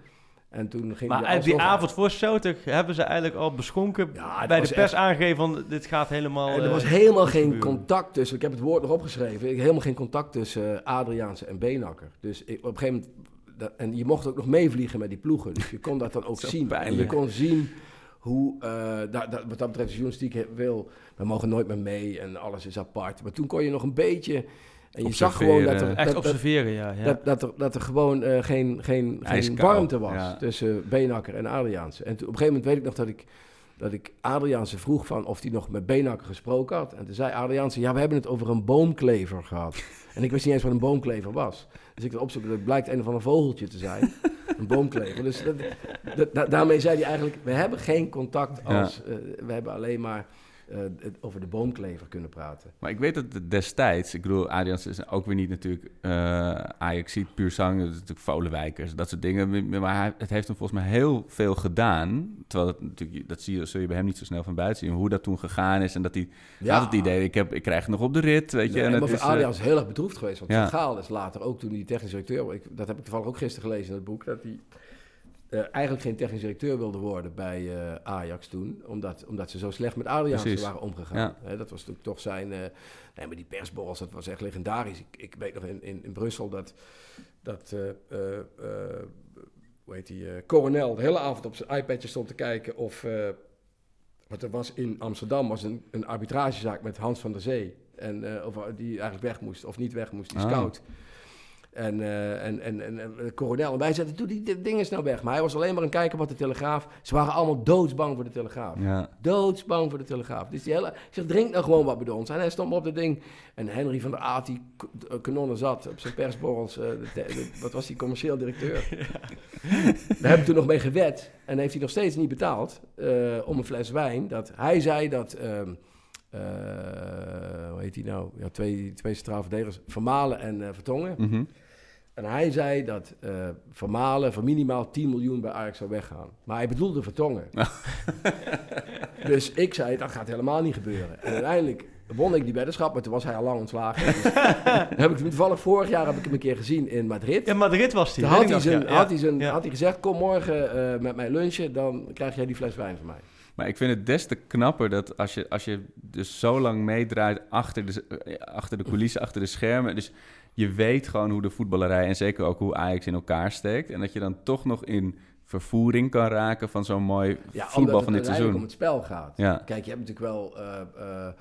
En toen ging Maar die die avond voor Celtic hebben ze eigenlijk al beschonken Ja, bij de pers echt- aangegeven van dit gaat helemaal... En er eh, was helemaal geen gebeuren. contact tussen. Ik heb het woord nog opgeschreven. Ik helemaal geen contact tussen eh, Adriaanse en Beenhakker. Dus ik, op een gegeven moment. dat- en je mocht ook nog meevliegen met die ploegen. Dus je kon dat dan [laughs] ook zien. En pijnlijk. je kon zien hoe. da- da- wat dat betreft, de journalistiek wil. We mogen nooit meer mee en alles is apart. Maar toen kon je nog een beetje. En je zag gewoon dat er. Echt dat- observeren, ja. ja. dat, dat, er, dat er gewoon eh, geen, geen, geen warmte was ja. tussen Beenhakker en Adriaanse. En op een gegeven moment weet ik nog dat ik, dat ik Adriaanse vroeg van of hij nog met Beenhakker gesproken had. En toen zei Adriaanse, ja, we hebben het over een boomklever gehad. [laughs] en ik wist niet eens wat een boomklever was. Dus ik opzoeken, dat blijkt een of ander vogeltje te zijn. [laughs] Een boomklever. Dus dat, dat- da- daarmee zei hij eigenlijk, we hebben geen contact als... eh, we hebben alleen maar over de boomklever kunnen praten. Maar ik weet dat het destijds, ik bedoel, Adrians is ook weer niet natuurlijk uh, Ajax ziet puur zang, dat is natuurlijk Volenwijkers, dat soort dingen. Maar hij, het heeft hem volgens mij heel veel gedaan. Terwijl dat natuurlijk, dat zie je, zul je bij hem niet zo snel van buiten zien. Hoe dat toen gegaan is en dat hij Ja. had het idee, ik, heb, ik krijg het nog op de rit, weet je. Nee, en maar het voor is, eh, Adriaan is heel erg bedroefd geweest. Want Ja. Van Gaal is later ook toen hij technisch directeur... Ik, dat heb ik toevallig ook gisteren gelezen in het boek... dat hij eh, eigenlijk geen technisch directeur wilde worden bij eh, Ajax toen. Omdat, omdat ze zo slecht met Adriaan Precies. waren omgegaan. Ja. Dat was natuurlijk toch zijn... eh nee, maar die persborrels, dat was echt legendarisch. Ik, ik weet nog in, in, in Brussel dat... dat hoe heet die? Coronel de hele avond op zijn iPadje stond te kijken of... want er was in Amsterdam was een, een arbitragezaak met Hans van der Zee. En of die eigenlijk weg moest of niet weg moest, die Ah. scout. En, eh, en, en, en, en de coronel. En wij zeiden, doe die dingen snel weg. Maar hij was alleen maar een kijker wat de Telegraaf. Ze waren allemaal doodsbang voor de Telegraaf. ja. Doodsbang voor de Telegraaf. Dus die hele, ik zeg, drink nou gewoon wat bij ons. En hij stond op dat ding. En Henry van der Aat, die eh, kanonnen zat op zijn persborrels. eh, de te- de- wat was die commercieel directeur? Daar hebben we toen nog mee gewet. En heeft hij nog steeds niet betaald om een fles wijn. Dat hij zei dat... ehm, eh, hoe heet hij nou? Ja, twee, twee centraal verdedigers. Vermalen en eh, Vertongen. Mhm. En hij zei dat eh Vermalen voor minimaal 10 miljoen bij Ajax zou weggaan. Maar hij bedoelde Vertongen. [laughs] dus ik zei, dat gaat helemaal niet gebeuren. En uiteindelijk won ik die weddenschap, maar toen was hij al lang ontslagen. Dus [laughs] heb ik toevallig vorig jaar heb ik hem een keer gezien in Madrid. In Madrid was hij. Toen had hij, zijn, ja. had, hij zijn, Ja. had hij gezegd, kom morgen eh, met mij lunchen, dan krijg jij die fles wijn van mij. Maar ik vind het des te knapper dat als je, als je dus zo lang meedraait achter de, eh, achter de coulissen, achter de schermen. Dus je weet gewoon hoe de voetballerij en zeker ook hoe Ajax in elkaar steekt. En dat je dan toch nog in vervoering kan raken van zo'n mooi Ja, voetbal van dit seizoen. om het spel gaat. Ja. Kijk, je hebt natuurlijk wel... eh, eh,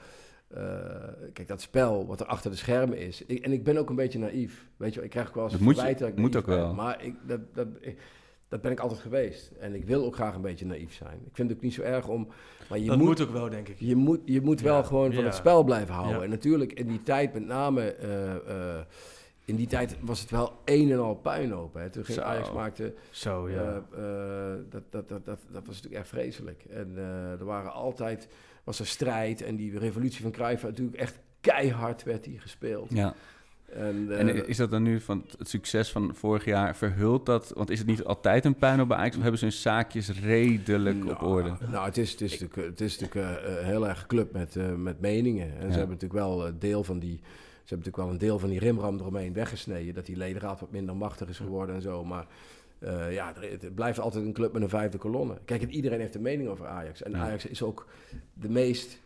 kijk, dat spel wat er achter de schermen is. Ik, en ik ben ook een beetje naïef. Weet je ik krijg ook wel eens Dat moet je- verwijten dat ik moet naïef ook ben. wel. Maar ik, dat, dat, ik- dat ben ik altijd geweest. En ik wil ook graag een beetje naïef zijn. Ik vind het ook niet zo erg om... Maar je Dat moet, moet ook wel, denk ik. je moet, je moet wel gewoon van ja. het spel blijven houden. Ja. En natuurlijk in die tijd met name... eh, eh, in die tijd was het wel een en al puinhoop. Hè. Toen ging Zo. Ajax maakte... Zo, ja. Eh, eh, dat, dat, dat, dat, dat was natuurlijk echt vreselijk. En eh, er waren altijd, was er strijd. En die revolutie van Cruijff, natuurlijk echt keihard werd die gespeeld. Ja. En, eh, En is dat dan nu van het succes van vorig jaar verhult dat? Want is het niet altijd een puinhoop bij Ajax? Of hebben ze hun zaakjes redelijk op nou, orde? Nou, het is, het is natuurlijk, het is natuurlijk eh, eh, heel erg club met, met meningen. En Ja. ze hebben natuurlijk wel een deel van die... Ze hebben natuurlijk wel een deel van die rimram eromheen weggesneden. Dat die ledenraad wat minder machtig is geworden en zo. Maar eh, ja, er- het blijft altijd een club met een vijfde kolonne. Kijk, en iedereen heeft een mening over Ajax. En Ja. Ajax is ook de meest...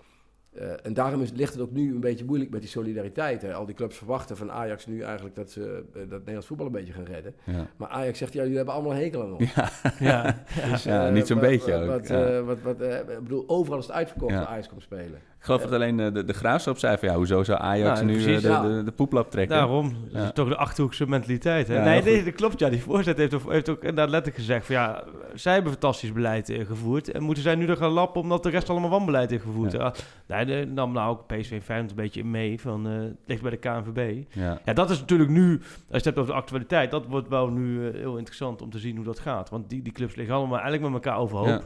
eh, en daarom is, ligt het ook nu een beetje moeilijk met die solidariteit. Hè. Al die clubs verwachten van Ajax nu eigenlijk dat ze eh, dat Nederlands voetbal een beetje gaan redden. Ja. Maar Ajax zegt, ja, jullie hebben allemaal hekel aan ons. ja. [laughs] Dus, Ja, niet zo'n beetje wat, ook, Wat, ja. eh, wat, wat, eh, ik bedoel, overal is het uitverkocht Ja. waar Ajax komt spelen. Ik geloof dat alleen eh, de, de Graafschap zei van ja, hoezo zou Ajax Ja, nu eh, precies, de, ja. de, de poeplap trekken? Daarom. Dat Ja. is toch de Achterhoekse mentaliteit. Hè? Ja, nee, nee, dat klopt. Ja, die voorzitter heeft, ook- heeft ook inderdaad letterlijk gezegd van ja, zij hebben fantastisch beleid gevoerd. En moeten zij nu er gaan lappen omdat de rest allemaal wanbeleid heeft gevoerd? Ja. Ja. Nee, nam nou ook PSV en Feyenoord een beetje mee van eh, het ligt bij de KNVB. Ja. Ja, dat is natuurlijk nu, als je het hebt over de actualiteit, dat wordt wel nu heel interessant om te zien hoe dat gaat. Want die, die clubs liggen allemaal eigenlijk met elkaar overhoop. Ja.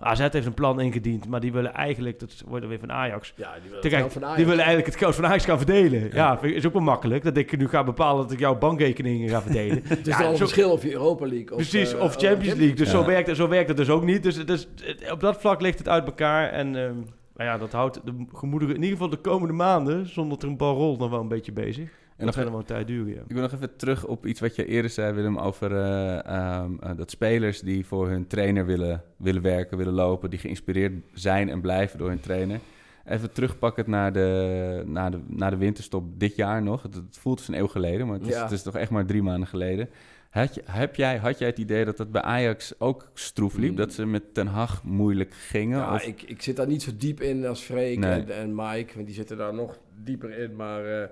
AZ heeft een plan ingediend, maar die willen eigenlijk, dat wordt er weer van Ajax, Ja, die willen Kijk, het geld van Ajax. die willen eigenlijk het geld van Ajax gaan verdelen. Ja, is ook wel makkelijk. Dat ik nu ga bepalen dat ik jouw bankrekeningen ga verdelen. [laughs] Het is Ja, wel een verschil of je Europa League of... Precies, eh, of Champions League. Dus Ja. zo, werkt, zo werkt het dus ook niet. Dus, dus op dat vlak ligt het uit elkaar. En ehm, nou ja, dat houdt de gemoederen in ieder geval de komende maanden, zonder dat er een bal rolt, nog wel een beetje bezig. En dat nog, gaat wel een tijd duren, ja. ik wil nog even terug op iets wat je eerder zei, Willem, over eh, ehm, eh, dat spelers die voor hun trainer willen, willen werken, willen lopen, die geïnspireerd zijn en blijven door hun trainer. Even terugpakken naar de, naar, de, naar de winterstop dit jaar nog. Het, het voelt als een eeuw geleden, maar het is, Ja. het is toch echt maar drie maanden geleden. Had, je, heb jij, had jij het idee dat dat bij Ajax ook stroef liep? Mm. Dat ze met Ten Hag moeilijk gingen? Ja, Of- ik, ik zit daar niet zo diep in als Freek Nee. en, en Mike, want die zitten daar nog dieper in. Maar eh,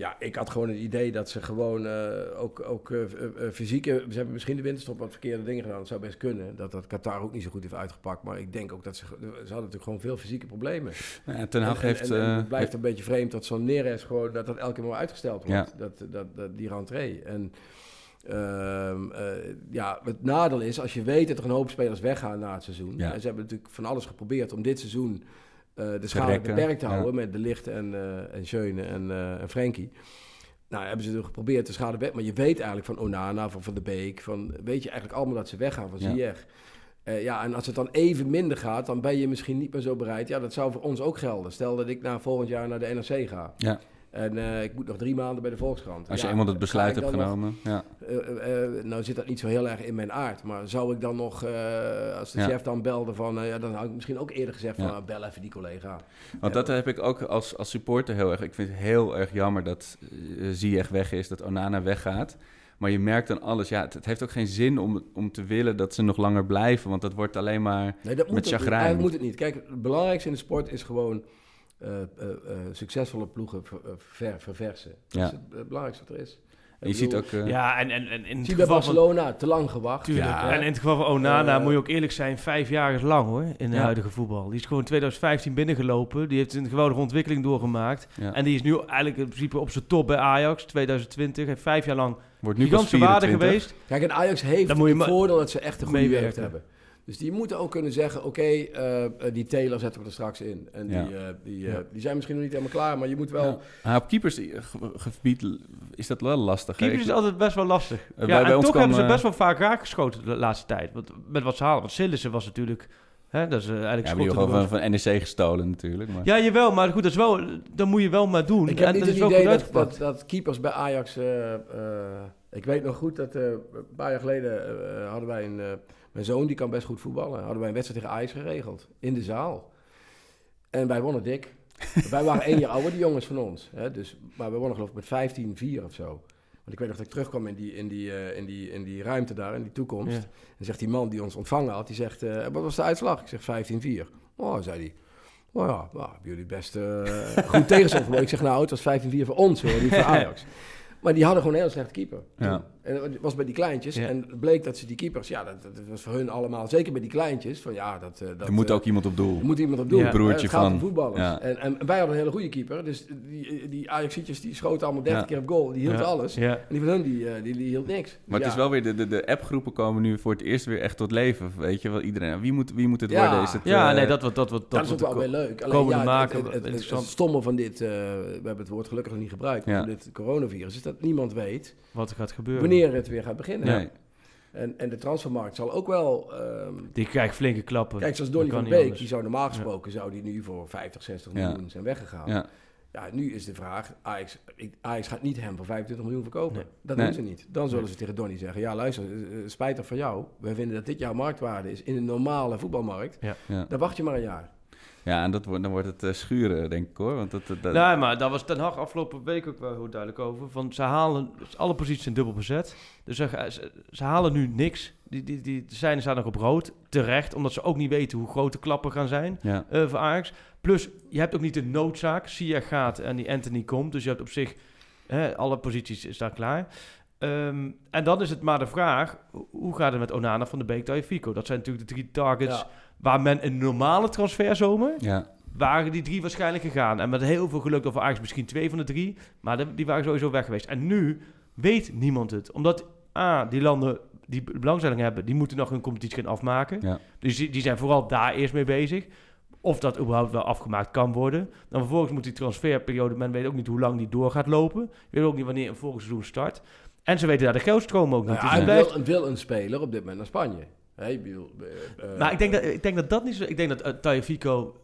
ja, ik had gewoon het idee dat ze gewoon eh, ook, ook eh, eh, fysieke... Ze hebben misschien de winterstop wat verkeerde dingen gedaan. Dat zou best kunnen. Dat dat Qatar ook niet zo goed heeft uitgepakt. Maar ik denk ook dat ze... Ze hadden natuurlijk gewoon veel fysieke problemen. Ja, Ten Hag heeft... en, en het blijft een beetje vreemd dat zo'n Neres gewoon... Dat dat elke keer maar uitgesteld wordt. Ja. Dat, dat, dat, die rentree. En... Ehm, eh, ja, het nadeel is, als je weet dat er een hoop spelers weggaan na het seizoen. Ja. En ze hebben natuurlijk van alles geprobeerd om dit seizoen de schade beperkt te houden. Met De Licht en, eh en Schöne en, eh en Frenkie. Nou, hebben ze er geprobeerd de schade weg. Maar je weet eigenlijk van Onana, van Van de Beek. Van, weet je eigenlijk allemaal dat ze weggaan van Ja. Ziyech. Eh, ja, en als het dan even minder gaat, dan ben je misschien niet meer zo bereid. Ja, dat zou voor ons ook gelden. Stel dat ik na volgend jaar naar de NRC ga. Ja. En eh, ik moet nog drie maanden bij de Volkskrant. Als je Ja, eenmaal het besluit hebt nog- genomen. Ja. eh, eh, nou zit dat niet zo heel erg in mijn aard. Maar zou ik dan nog, als de Ja. chef dan belde van... ja, dan had ik misschien ook eerder gezegd van... Bel even die collega. Want dat heb ik ook als, als supporter heel erg. Ik vind het heel erg jammer dat Ziyech weg is, dat Onana weggaat. Maar je merkt dan alles. Ja, het, het heeft ook geen zin om, om te willen dat ze nog langer blijven. Want dat wordt alleen maar... Nee, dat Met chagrijn. Eigenlijk moet het niet. Kijk, het belangrijkste in de sport is gewoon... eh, eh, eh, succesvolle ploegen ver- ver- verversen. Dat Ja. is het, belangrijkste wat er is. En je ziet ook... eh, Ja, en, en, en in het Zie je bij geval van... Barcelona, te lang gewacht. Tuurlijk. Ja. En in het geval van Onana Eh, moet je ook eerlijk zijn, vijf jaar is lang hoor, in de Ja. huidige voetbal. Die is gewoon 2015 binnengelopen, die heeft een geweldige ontwikkeling doorgemaakt. ja. En die is nu eigenlijk in principe op zijn top bij Ajax, 2020. Heeft vijf jaar lang wordt nu gigantische waarde 24. geweest. Kijk, en Ajax heeft het voordeel dat ze echt een goede werk hebben. Dus die moeten ook kunnen zeggen, oké, eh, eh, die Taylor zetten we er straks in. En Ja. die, eh, die, Ja. die zijn misschien nog niet helemaal klaar, maar je moet wel... Ja. Op keepersgebied is dat wel lastig. hè? Keepers is altijd best wel lastig. ja, bij en toch kwam, hebben ze best wel vaak raakgeschoten de laatste tijd. Want, met wat ze halen. Want Sillissen was natuurlijk... Hè, dat is eigenlijk Ja, maar gewoon van, van NEC gestolen natuurlijk. Maar... Ja, jawel, maar goed, dat is wel, dat moet je wel maar doen. Ik heb en niet dat het is wel idee goed dat, uitgepakt. dat, dat keepers bij Ajax... eh, eh, ik weet nog goed dat eh, een paar jaar geleden hadden wij een... mijn zoon, die kan best goed voetballen. Hadden wij een wedstrijd tegen Ajax geregeld. In de zaal. En wij wonnen dik. [laughs] wij waren één jaar ouder, die jongens van ons. Hè, dus, maar we wonnen geloof ik met 15-4 of zo. Want ik weet nog dat ik terugkwam in die, in die, eh, in die, in die ruimte daar, in die toekomst. Ja. En zegt die man die ons ontvangen had, die zegt... eh, wat was de uitslag? Ik zeg 15-4. Oh, zei hij. Oh ja, nou, hebben jullie best eh, goed [laughs] tegenstand. Ik zeg nou, het was 15-4 voor ons hoor, niet voor [laughs] Ajax. Maar die hadden gewoon een heel slecht keeper. Ja. En het was bij die kleintjes. Ja. En het bleek dat ze die keepers, ja, dat, dat was voor hun allemaal, zeker bij die kleintjes, van ja, dat... eh, dat er moet eh, ook iemand op doel. er moet iemand op doen. Ja. hè. Broertje het gaat van- om voetballers. ja. En, en wij hadden een hele goede keeper. Dus die, die Ajaxietjes die schoten allemaal 30 Ja. keer op goal. Die hield Ja. alles. Ja. En die van hun die, eh, die, die hield niks. Maar het is wel weer, de, de, de appgroepen komen nu voor het eerst weer echt tot leven. Weet je wel, iedereen, wie moet, wie moet het Ja. worden? Is het, Ja, eh, nee, dat wordt... Dat, wordt Dat, is ook wel weer leuk. Alleen komende ja, maken, het, het, het, het, interessant. stomme van dit, eh, we hebben het woord gelukkig nog niet gebruikt, van dit coronavirus, is dat niemand weet Wat er gaat gebeuren. wanneer het weer gaat beginnen. Nee. En, en de transfermarkt zal ook wel... ehm, Die krijgt flinke klappen. kijk, zoals Donny van Beek, die zou normaal gesproken zou die nu voor 50, 60 Ja. miljoen zijn weggegaan. Ja. Ja, nu is de vraag, Ajax, gaat niet hem voor 25 miljoen verkopen. Nee. Dat Nee. doen ze niet. Dan zullen ze tegen Donny zeggen, ja luister, eh, eh, spijtig van jou. We vinden dat dit jouw marktwaarde is in een normale voetbalmarkt. Ja. Dan wacht je maar een jaar. Ja, en dat wordt, dan wordt het eh, schuren, denk ik hoor. Want dat, Nee, maar daar was Ten Hag afgelopen week ook wel heel duidelijk over. Van, ze halen, alle posities zijn dubbel bezet. Dus ze, ze, ze halen nu niks. Die, die, die zijn staan nog op rood. Terecht, omdat ze ook niet weten hoe groot de klappen gaan zijn ja. eh, voor Ajax. Plus, je hebt ook niet de noodzaak. Sia gaat en die Anthony komt. Dus je hebt op zich, hè, alle posities staan klaar. Ehm, en dan is het maar de vraag, ho- hoe gaat het met Onana van de Beek, Fico? Dat zijn natuurlijk de drie targets Ja. waar men een normale transferzomer ja. waren die drie waarschijnlijk gegaan. En met heel veel geluk of Ajax misschien twee van de drie. Maar de- die waren sowieso weg geweest. En nu weet niemand het. Omdat, A, die landen die belangstelling hebben, die moeten nog hun competitie gaan afmaken. Ja. Dus die, die zijn vooral daar eerst mee bezig. Of dat überhaupt wel afgemaakt kan worden. Dan vervolgens moet die transferperiode, men weet ook niet hoe lang die door gaat lopen. Je weet ook niet wanneer een volgend seizoen start. En ze weten daar de geldstroom ook niet. Nou Dus ja, het hij blijft- wil, wil een speler op dit moment naar Spanje. Ik bedoel, eh, eh, Maar ik denk, dat, ik denk dat dat niet zo... Ik denk dat uh, Tagliafico,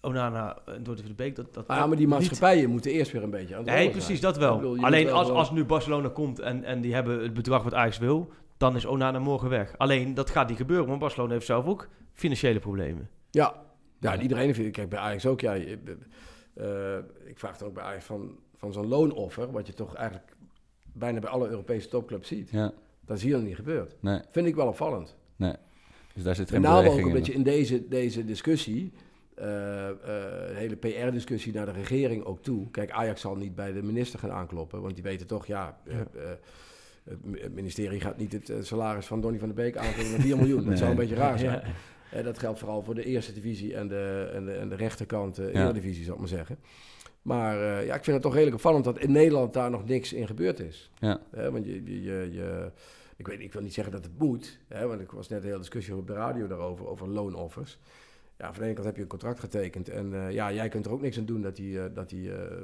Onana en Dortmund van de Beek... Dat, dat Ah, ja, maar die niet- maatschappijen moeten eerst weer een beetje aan het Nee, precies, dat wel. Bedoel, Alleen wel als, als nu Barcelona komt en, en die hebben het bedrag wat Ajax wil, dan is Onana morgen weg. Alleen, dat gaat niet gebeuren, want Barcelona heeft zelf ook financiële problemen. Ja, ja en iedereen heeft... Kijk, bij Ajax ook, ja. je- eh, ik vraag dan ook bij Ajax van, van zo'n loonoffer... wat je toch eigenlijk bijna bij alle Europese topclubs ziet. ja. Dat is hier nog niet gebeurd. Nee. Vind ik wel opvallend. Dus daar zit Met geen name ook omdat je in. in deze, deze discussie... eh, eh, de hele PR-discussie naar de regering ook toe. Kijk, Ajax zal niet bij de minister gaan aankloppen, want die weten toch, ja, eh, eh, het mi- het ministerie gaat niet het salaris van Donny van der Beek aankloppen met 4 miljoen. Dat Nee. zou een beetje raar [laughs] zijn. Ja. Dat geldt vooral voor de eerste divisie en de, en de, en de rechterkant, de Ja. eredivisie, zal ik maar zeggen. Maar eh, ja, ik vind het toch redelijk opvallend dat in Nederland daar nog niks in gebeurd is. Ja. Hè, want je, je, je, je- ik, weet, ik wil niet zeggen dat het moet, hè, want ik was net een hele discussie op de radio daarover, over loonoffers. Ja, van de ene kant heb je een contract getekend en eh, ja, jij kunt er ook niks aan doen dat die, eh, dat die eh, eh,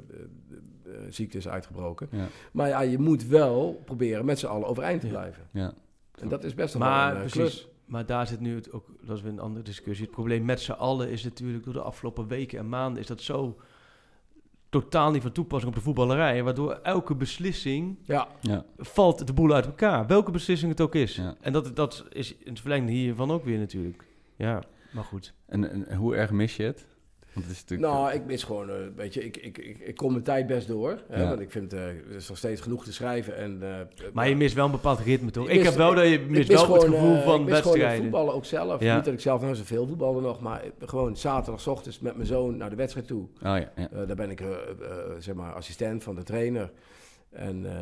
eh, ziekte is uitgebroken. Ja. Maar ja, je moet wel proberen met z'n allen overeind te blijven. Ja. En dat is best wel Maar een precies. klus. Maar daar zit nu het ook, dat is weer een andere discussie. Het probleem met z'n allen is natuurlijk door de afgelopen weken en maanden is dat zo totaal niet van toepassing op de voetballerij. Waardoor elke beslissing Ja, Ja. valt de boel uit elkaar. Welke beslissing het ook is. Ja. En dat, dat is in het verlengde hiervan ook weer natuurlijk. Ja, maar goed. En, en hoe erg mis je het? Want het is natuurlijk... nou, ik mis gewoon, eh, weet je, ik, ik, ik, ik kom mijn tijd best door. Hè, Ja. Want ik vind, eh, er is nog steeds genoeg te schrijven. En, eh, Maar je mist wel een bepaald ritme toch? Ik Ik, mis- heb wel dat je ik mist mis wel het gevoel eh, van ik mis wedstrijden. voetballen ook zelf. Ja. Niet dat ik zelf nou zoveel voetbalde nog, maar gewoon zaterdagochtends met mijn zoon naar de wedstrijd toe. Oh ja, ja. Eh, daar ben ik eh, eh, zeg maar assistent van de trainer. En eh,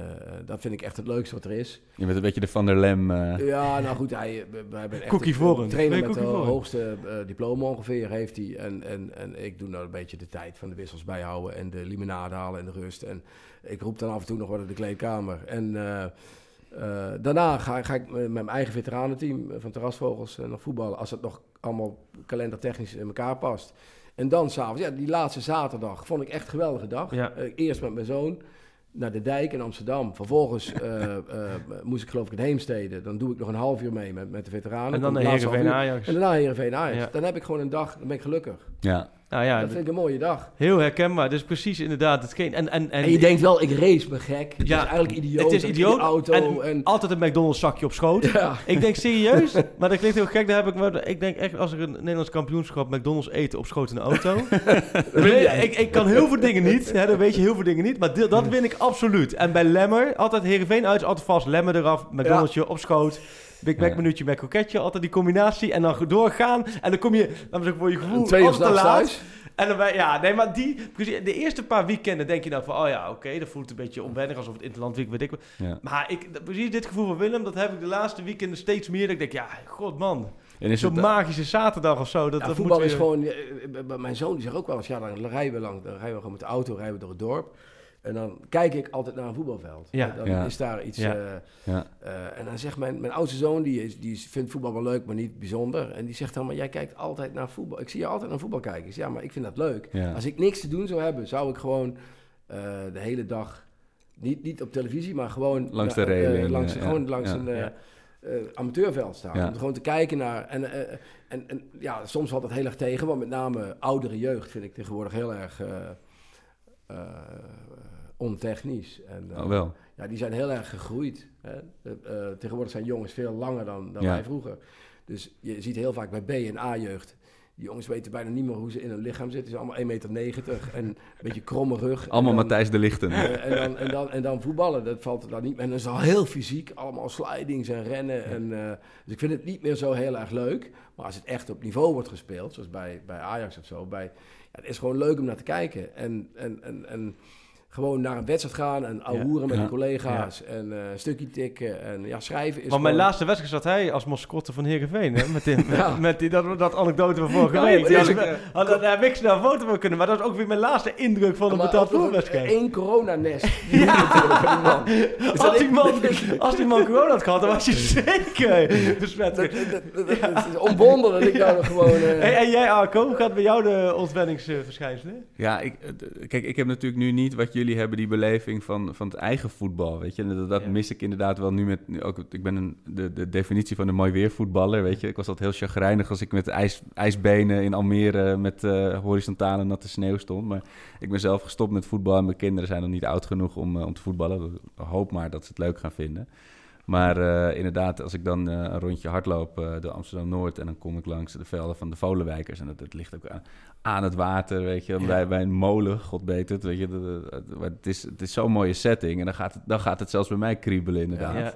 dat vind ik echt het leukste wat er is. Je bent een beetje de Van der Lem... eh, Ja, nou goed, hij, wij hebben echt Cookie trainer Nee, met Vorm. hoogste eh, diploma ongeveer heeft hij. En, en, en ik doe nou een beetje de tijd van de wissels bijhouden en de limonade halen en de rust. En ik roep dan af en toe nog wat in de kleedkamer. En eh, eh, daarna ga, ga ik met mijn eigen veteranenteam van Terrasvogels nog voetballen. Als het nog allemaal kalendertechnisch in elkaar past. En dan s'avonds, ja, die laatste zaterdag vond ik echt een geweldige dag. Ja. Eerst met mijn zoon naar de dijk in Amsterdam. Vervolgens eh, eh, moest ik geloof ik in Heemstede. Dan doe ik nog een half uur mee met, met de veteranen. En dan de Heerenveen. Ajax. En daarna Heerenveen Ajax. Ja. Dan heb ik gewoon een dag, dan ben ik gelukkig. ja. Nou ja, dat vind ik een mooie dag. heel herkenbaar. Dus precies inderdaad hetgeen. En, en, en, En, je denkt wel, ik race me gek. Het Ja, is eigenlijk idioot. het is ik idioot. auto en, en... altijd een McDonald's zakje op schoot. ja. Ik denk serieus, [laughs] maar dat klinkt heel gek. Daar heb ik, maar ik denk echt, als er een Nederlands kampioenschap McDonald's eten op schoot in de auto. [laughs] Nee, ik, ik kan heel veel dingen niet, hè, dan weet je heel veel dingen niet. Maar dit- dat win ik absoluut. En bij Lemmer, altijd Heerenveen uit, altijd vast. Lemmer eraf, McDonald'sje op schoot. Big Mac minuutje met kroketje, altijd die combinatie. En dan doorgaan. En dan kom je, we zeggen, voor je gevoel uur altijd te laat. thuis. En dan ben, ja, nee, maar die, precies, de eerste paar weekenden denk je dan van, oh ja, oké, dat voelt een beetje onwennig, alsof het interland week, weet ik ja. Maar ik, precies dit gevoel van Willem, dat heb ik de laatste weekenden steeds meer. Dat ik denk, ja, god man, En is zo'n magische zaterdag of zo. Dat, Ja, dat voetbal moet is weer- gewoon... eh, eh, Mijn zoon die zegt ook wel eens, ja, dan rijden we lang, dan rijden we gewoon met de auto, rijden we door het dorp. En dan kijk ik altijd naar een voetbalveld. Ja. Dan Ja. is daar iets... Ja. eh, ja. eh, en dan zegt mijn, mijn oudste zoon, die, is, die vindt voetbal wel leuk, maar niet bijzonder. En die zegt dan, maar jij kijkt altijd naar voetbal. Ik zie je altijd naar voetbal kijken. Ik zeg, ja, maar ik vind dat leuk. Als ik niks te doen zou hebben, zou ik gewoon eh, de hele dag... Niet, niet op televisie, maar gewoon... Langs de reling, langs, gewoon langs een... amateurveld staan. Ja. Om gewoon te kijken naar. En, en, en ja, soms valt dat heel erg tegen, want met name oudere jeugd vind ik tegenwoordig heel erg ontechnisch. En, eh, Oh, wel. Ja, die zijn heel erg gegroeid. Hè. Eh, eh, tegenwoordig zijn jongens veel langer dan, dan Ja. wij vroeger. Dus je ziet heel vaak bij B- en A-jeugd. Die jongens weten bijna niet meer hoe ze in hun lichaam zitten. Ze zijn allemaal 1,90 meter en een beetje kromme rug. En Allemaal dan- Matthijs de Lichten. eh, en, dan, en, dan, en dan voetballen, dat valt er dan niet meer. En dat is al heel fysiek, allemaal slidings en rennen. En, eh, dus ik vind het niet meer zo heel erg leuk. Maar als het echt op niveau wordt gespeeld, zoals bij, bij Ajax of zo, bij, ja, het is gewoon leuk om naar te kijken. En, en, en, en gewoon naar een wedstrijd gaan en ouwehoeren met Ja. de collega's. En eh, een stukje tikken en ja, schrijven is Want mijn gewoon- laatste wedstrijd zat hij als mascotte van Heerenveen. Hè? Met, die, [laughs] Ja. met, die, dat, dat anekdote van vorige Ja, week. is daar heb ik snel een foto van kunnen. Maar dat was ook weer mijn laatste indruk van een betaald voetbalwedstrijd. één coronanest. [laughs] Dus Als die, man, [laughs] als die man corona had gehad, dan was hij zeker besmet. Dat is onwonder dat ik daar nog gewoon... eh, Hey, en jij, Arco, hoe gaat bij jou de ontwenningsverschijnselen? Ja, ik, eh, kijk, ik heb natuurlijk nu niet wat jullie hebben, die beleving van, van het eigen voetbal, weet je. En dat, dat Ja. mis ik inderdaad wel nu met, nu ook, ik ben een, de, de definitie van een mooi weervoetballer, weet je. Ik was altijd heel chagrijnig als ik met ijs, ijsbenen in Almere met eh, horizontale natte sneeuw stond. Maar ik ben zelf gestopt met voetbal en mijn kinderen zijn nog niet oud genoeg om, eh, om te voetballen. Ik hoop maar dat ze het leuk gaan vinden. Maar eh, inderdaad, als ik dan eh, een rondje hardloop eh, door Amsterdam-Noord... en dan kom ik langs de velden van de Volenwijkers... en dat, dat ligt ook aan, aan het water, weet je. Bij, bij een molen, god weet het, weet je. dat- dat- maar het, is, het is zo'n mooie setting. En dan gaat, het, dan gaat het zelfs bij mij kriebelen, inderdaad. Ja.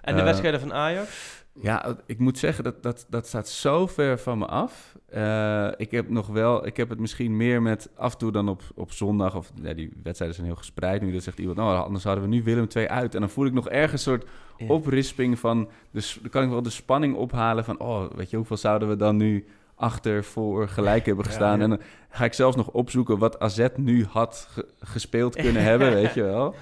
En de wedstrijden van Ajax? Ja, ik moet zeggen, dat, dat, dat staat zo ver van me af. Eh, ik heb nog wel, ik heb het misschien meer met af en toe dan op, op zondag. Of ja, die wedstrijden zijn heel gespreid nu. Dan zegt iemand, nou, anders hadden we nu Willem 2 uit. En dan voel ik nog ergens een soort Ja. oprisping van. Dus dan kan ik wel de spanning ophalen van, oh, weet je, hoeveel zouden we dan nu achter, voor, gelijk hebben gestaan. En dan ga ik zelfs nog opzoeken wat AZ nu had ge- gespeeld kunnen [laughs] hebben, weet je wel.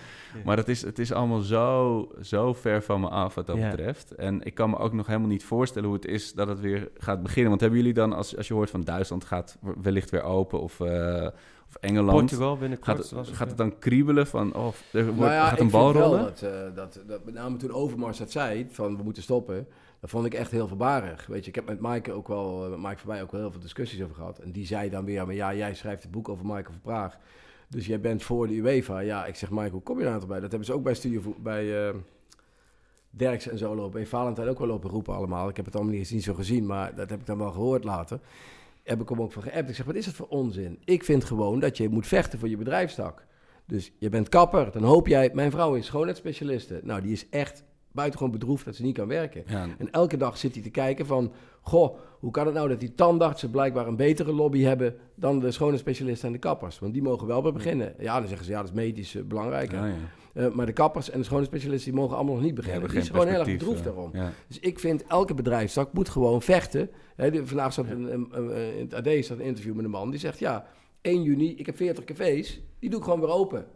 Maar het is, het is allemaal zo, zo ver van me af wat dat Ja. betreft. En ik kan me ook nog helemaal niet voorstellen hoe het is dat het weer gaat beginnen. Want hebben jullie dan, als, als je hoort van Duitsland gaat wellicht weer open of, eh, of Engeland... Portugal binnenkort. Gaat, het, gaat het dan kriebelen van, oh, er wordt, Nou ja, gaat een ik bal vind wel rollen? Dat, eh, dat, dat, met name toen Overmars dat zei, van we moeten stoppen, dat vond ik echt heel verbarig. Weet je, ik heb met Maaike ook wel, eh, met Mike voorbij ook wel heel veel discussies over gehad. En die zei dan weer, maar ja, jij schrijft het boek over Michael van Praag. Dus jij bent voor de UEFA. Ja, ik zeg, Michael, kom je daar nou bij? Dat hebben ze ook bij Studio bij eh Derks en zo lopen. Bij Valentijn ook wel lopen roepen allemaal. Ik heb het allemaal niet, niet zo gezien, maar dat heb ik dan wel gehoord later. Heb ik hem ook van geappt. Ik zeg, wat is het voor onzin? Ik vind gewoon dat je moet vechten voor je bedrijfstak. Dus je bent kapper, dan hoop jij... Mijn vrouw is schoonheidsspecialiste. Nou, die is echt buitengewoon bedroefd dat ze niet kan werken. Ja, En elke dag zit hij te kijken van... Goh, hoe kan het nou dat die tandartsen blijkbaar een betere lobby hebben... dan de schoonheidsspecialisten en de kappers? Want die mogen wel bij beginnen. Ja, dan zeggen ze, ja, dat is medisch eh, belangrijk. ja, ja. Eh, maar de kappers en de schoonheidsspecialisten... die mogen allemaal nog niet beginnen. Die is gewoon heel erg bedroefd eh, daarom. Dus ik vind, elke bedrijfstak moet gewoon vechten. De- vandaag zat een, een- een- in het AD staat een interview met een man... die zegt, ja, 1 juni, ik heb 40 cafés... die doe ik gewoon weer open.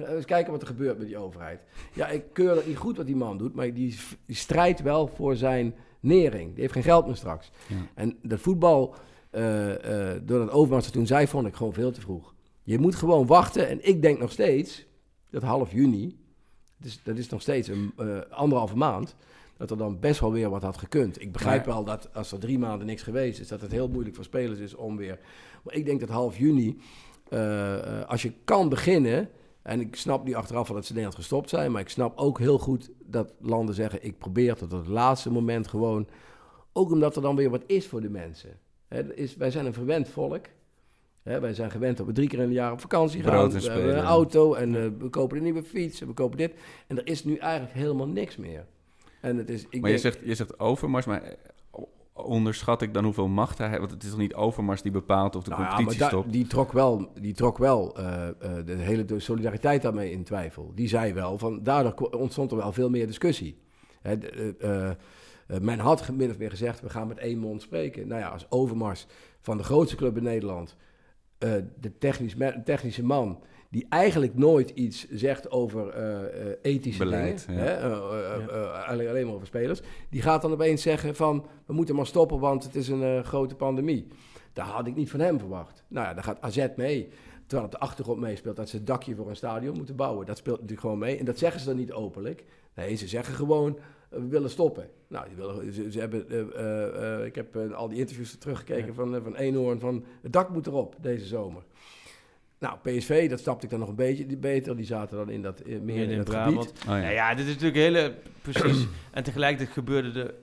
Dan we eens kijken wat er gebeurt met die overheid. Ja, ik keur dat niet goed wat die man doet... maar die, die strijdt wel voor zijn nering. Die heeft geen geld meer straks. Ja. En dat voetbal, eh, eh, door dat Overmars toen zei, vond ik gewoon veel te vroeg. Je moet gewoon wachten. En ik denk nog steeds, dat half juni, dus dat is nog steeds een eh, anderhalve maand, dat er dan best wel weer wat had gekund. Ik begrijp wel dat als er drie maanden niks geweest is, dat het heel moeilijk voor spelers is om weer. Maar ik denk dat half juni, eh, eh, als je kan beginnen. En ik snap nu achteraf wel dat ze Nederland gestopt zijn. Maar ik snap ook heel goed dat landen zeggen: ik probeer tot het laatste moment gewoon. Ook omdat er dan weer wat is voor de mensen. Hè, er is, wij zijn een verwend volk. Hè, wij zijn gewend dat we drie keer in een jaar op vakantie gaan. We hebben een auto en eh, we kopen een nieuwe fiets en we kopen dit. En er is nu eigenlijk helemaal niks meer. En het is, ik Maar je zegt, je zegt Overmars, maar onderschat ik dan hoeveel macht hij heeft? Want het is toch niet Overmars die bepaalt of de Nou competitie stopt? Die trok wel, die trok wel eh, eh, de hele de solidariteit daarmee in twijfel. Die zei wel, van, daardoor ontstond er wel veel meer discussie. Hè, eh, men had min of meer gezegd, we gaan met één mond spreken. Nou ja, als Overmars van de grootste club in Nederland, de technisch, technische man... die eigenlijk nooit iets zegt over eh, eh, ethische Beleid, dingen... ja. Hè, eh, alleen, alleen maar over spelers... die gaat dan opeens zeggen van... we moeten maar stoppen, want het is een eh, grote pandemie. Dat had ik niet van hem verwacht. Nou ja, daar gaat AZ mee. Terwijl op de achtergrond meespeelt dat ze het dakje voor een stadion moeten bouwen. Dat speelt natuurlijk gewoon mee. En dat zeggen ze dan niet openlijk. Nee, ze zeggen gewoon, we willen stoppen. Nou, die willen, ze, ze hebben, eh, eh, eh, ik heb al die interviews teruggekeken van, uh, van Eenhoorn. Van, het dak moet erop deze zomer. Nou, PSV, dat snapte ik dan nog een beetje beter. Die zaten dan in dat, eh, meer in, in het Brabant. gebied. Oh, ja. Nou ja, dit is natuurlijk hele... Precies. [clears throat] en tegelijkertijd gebeurde er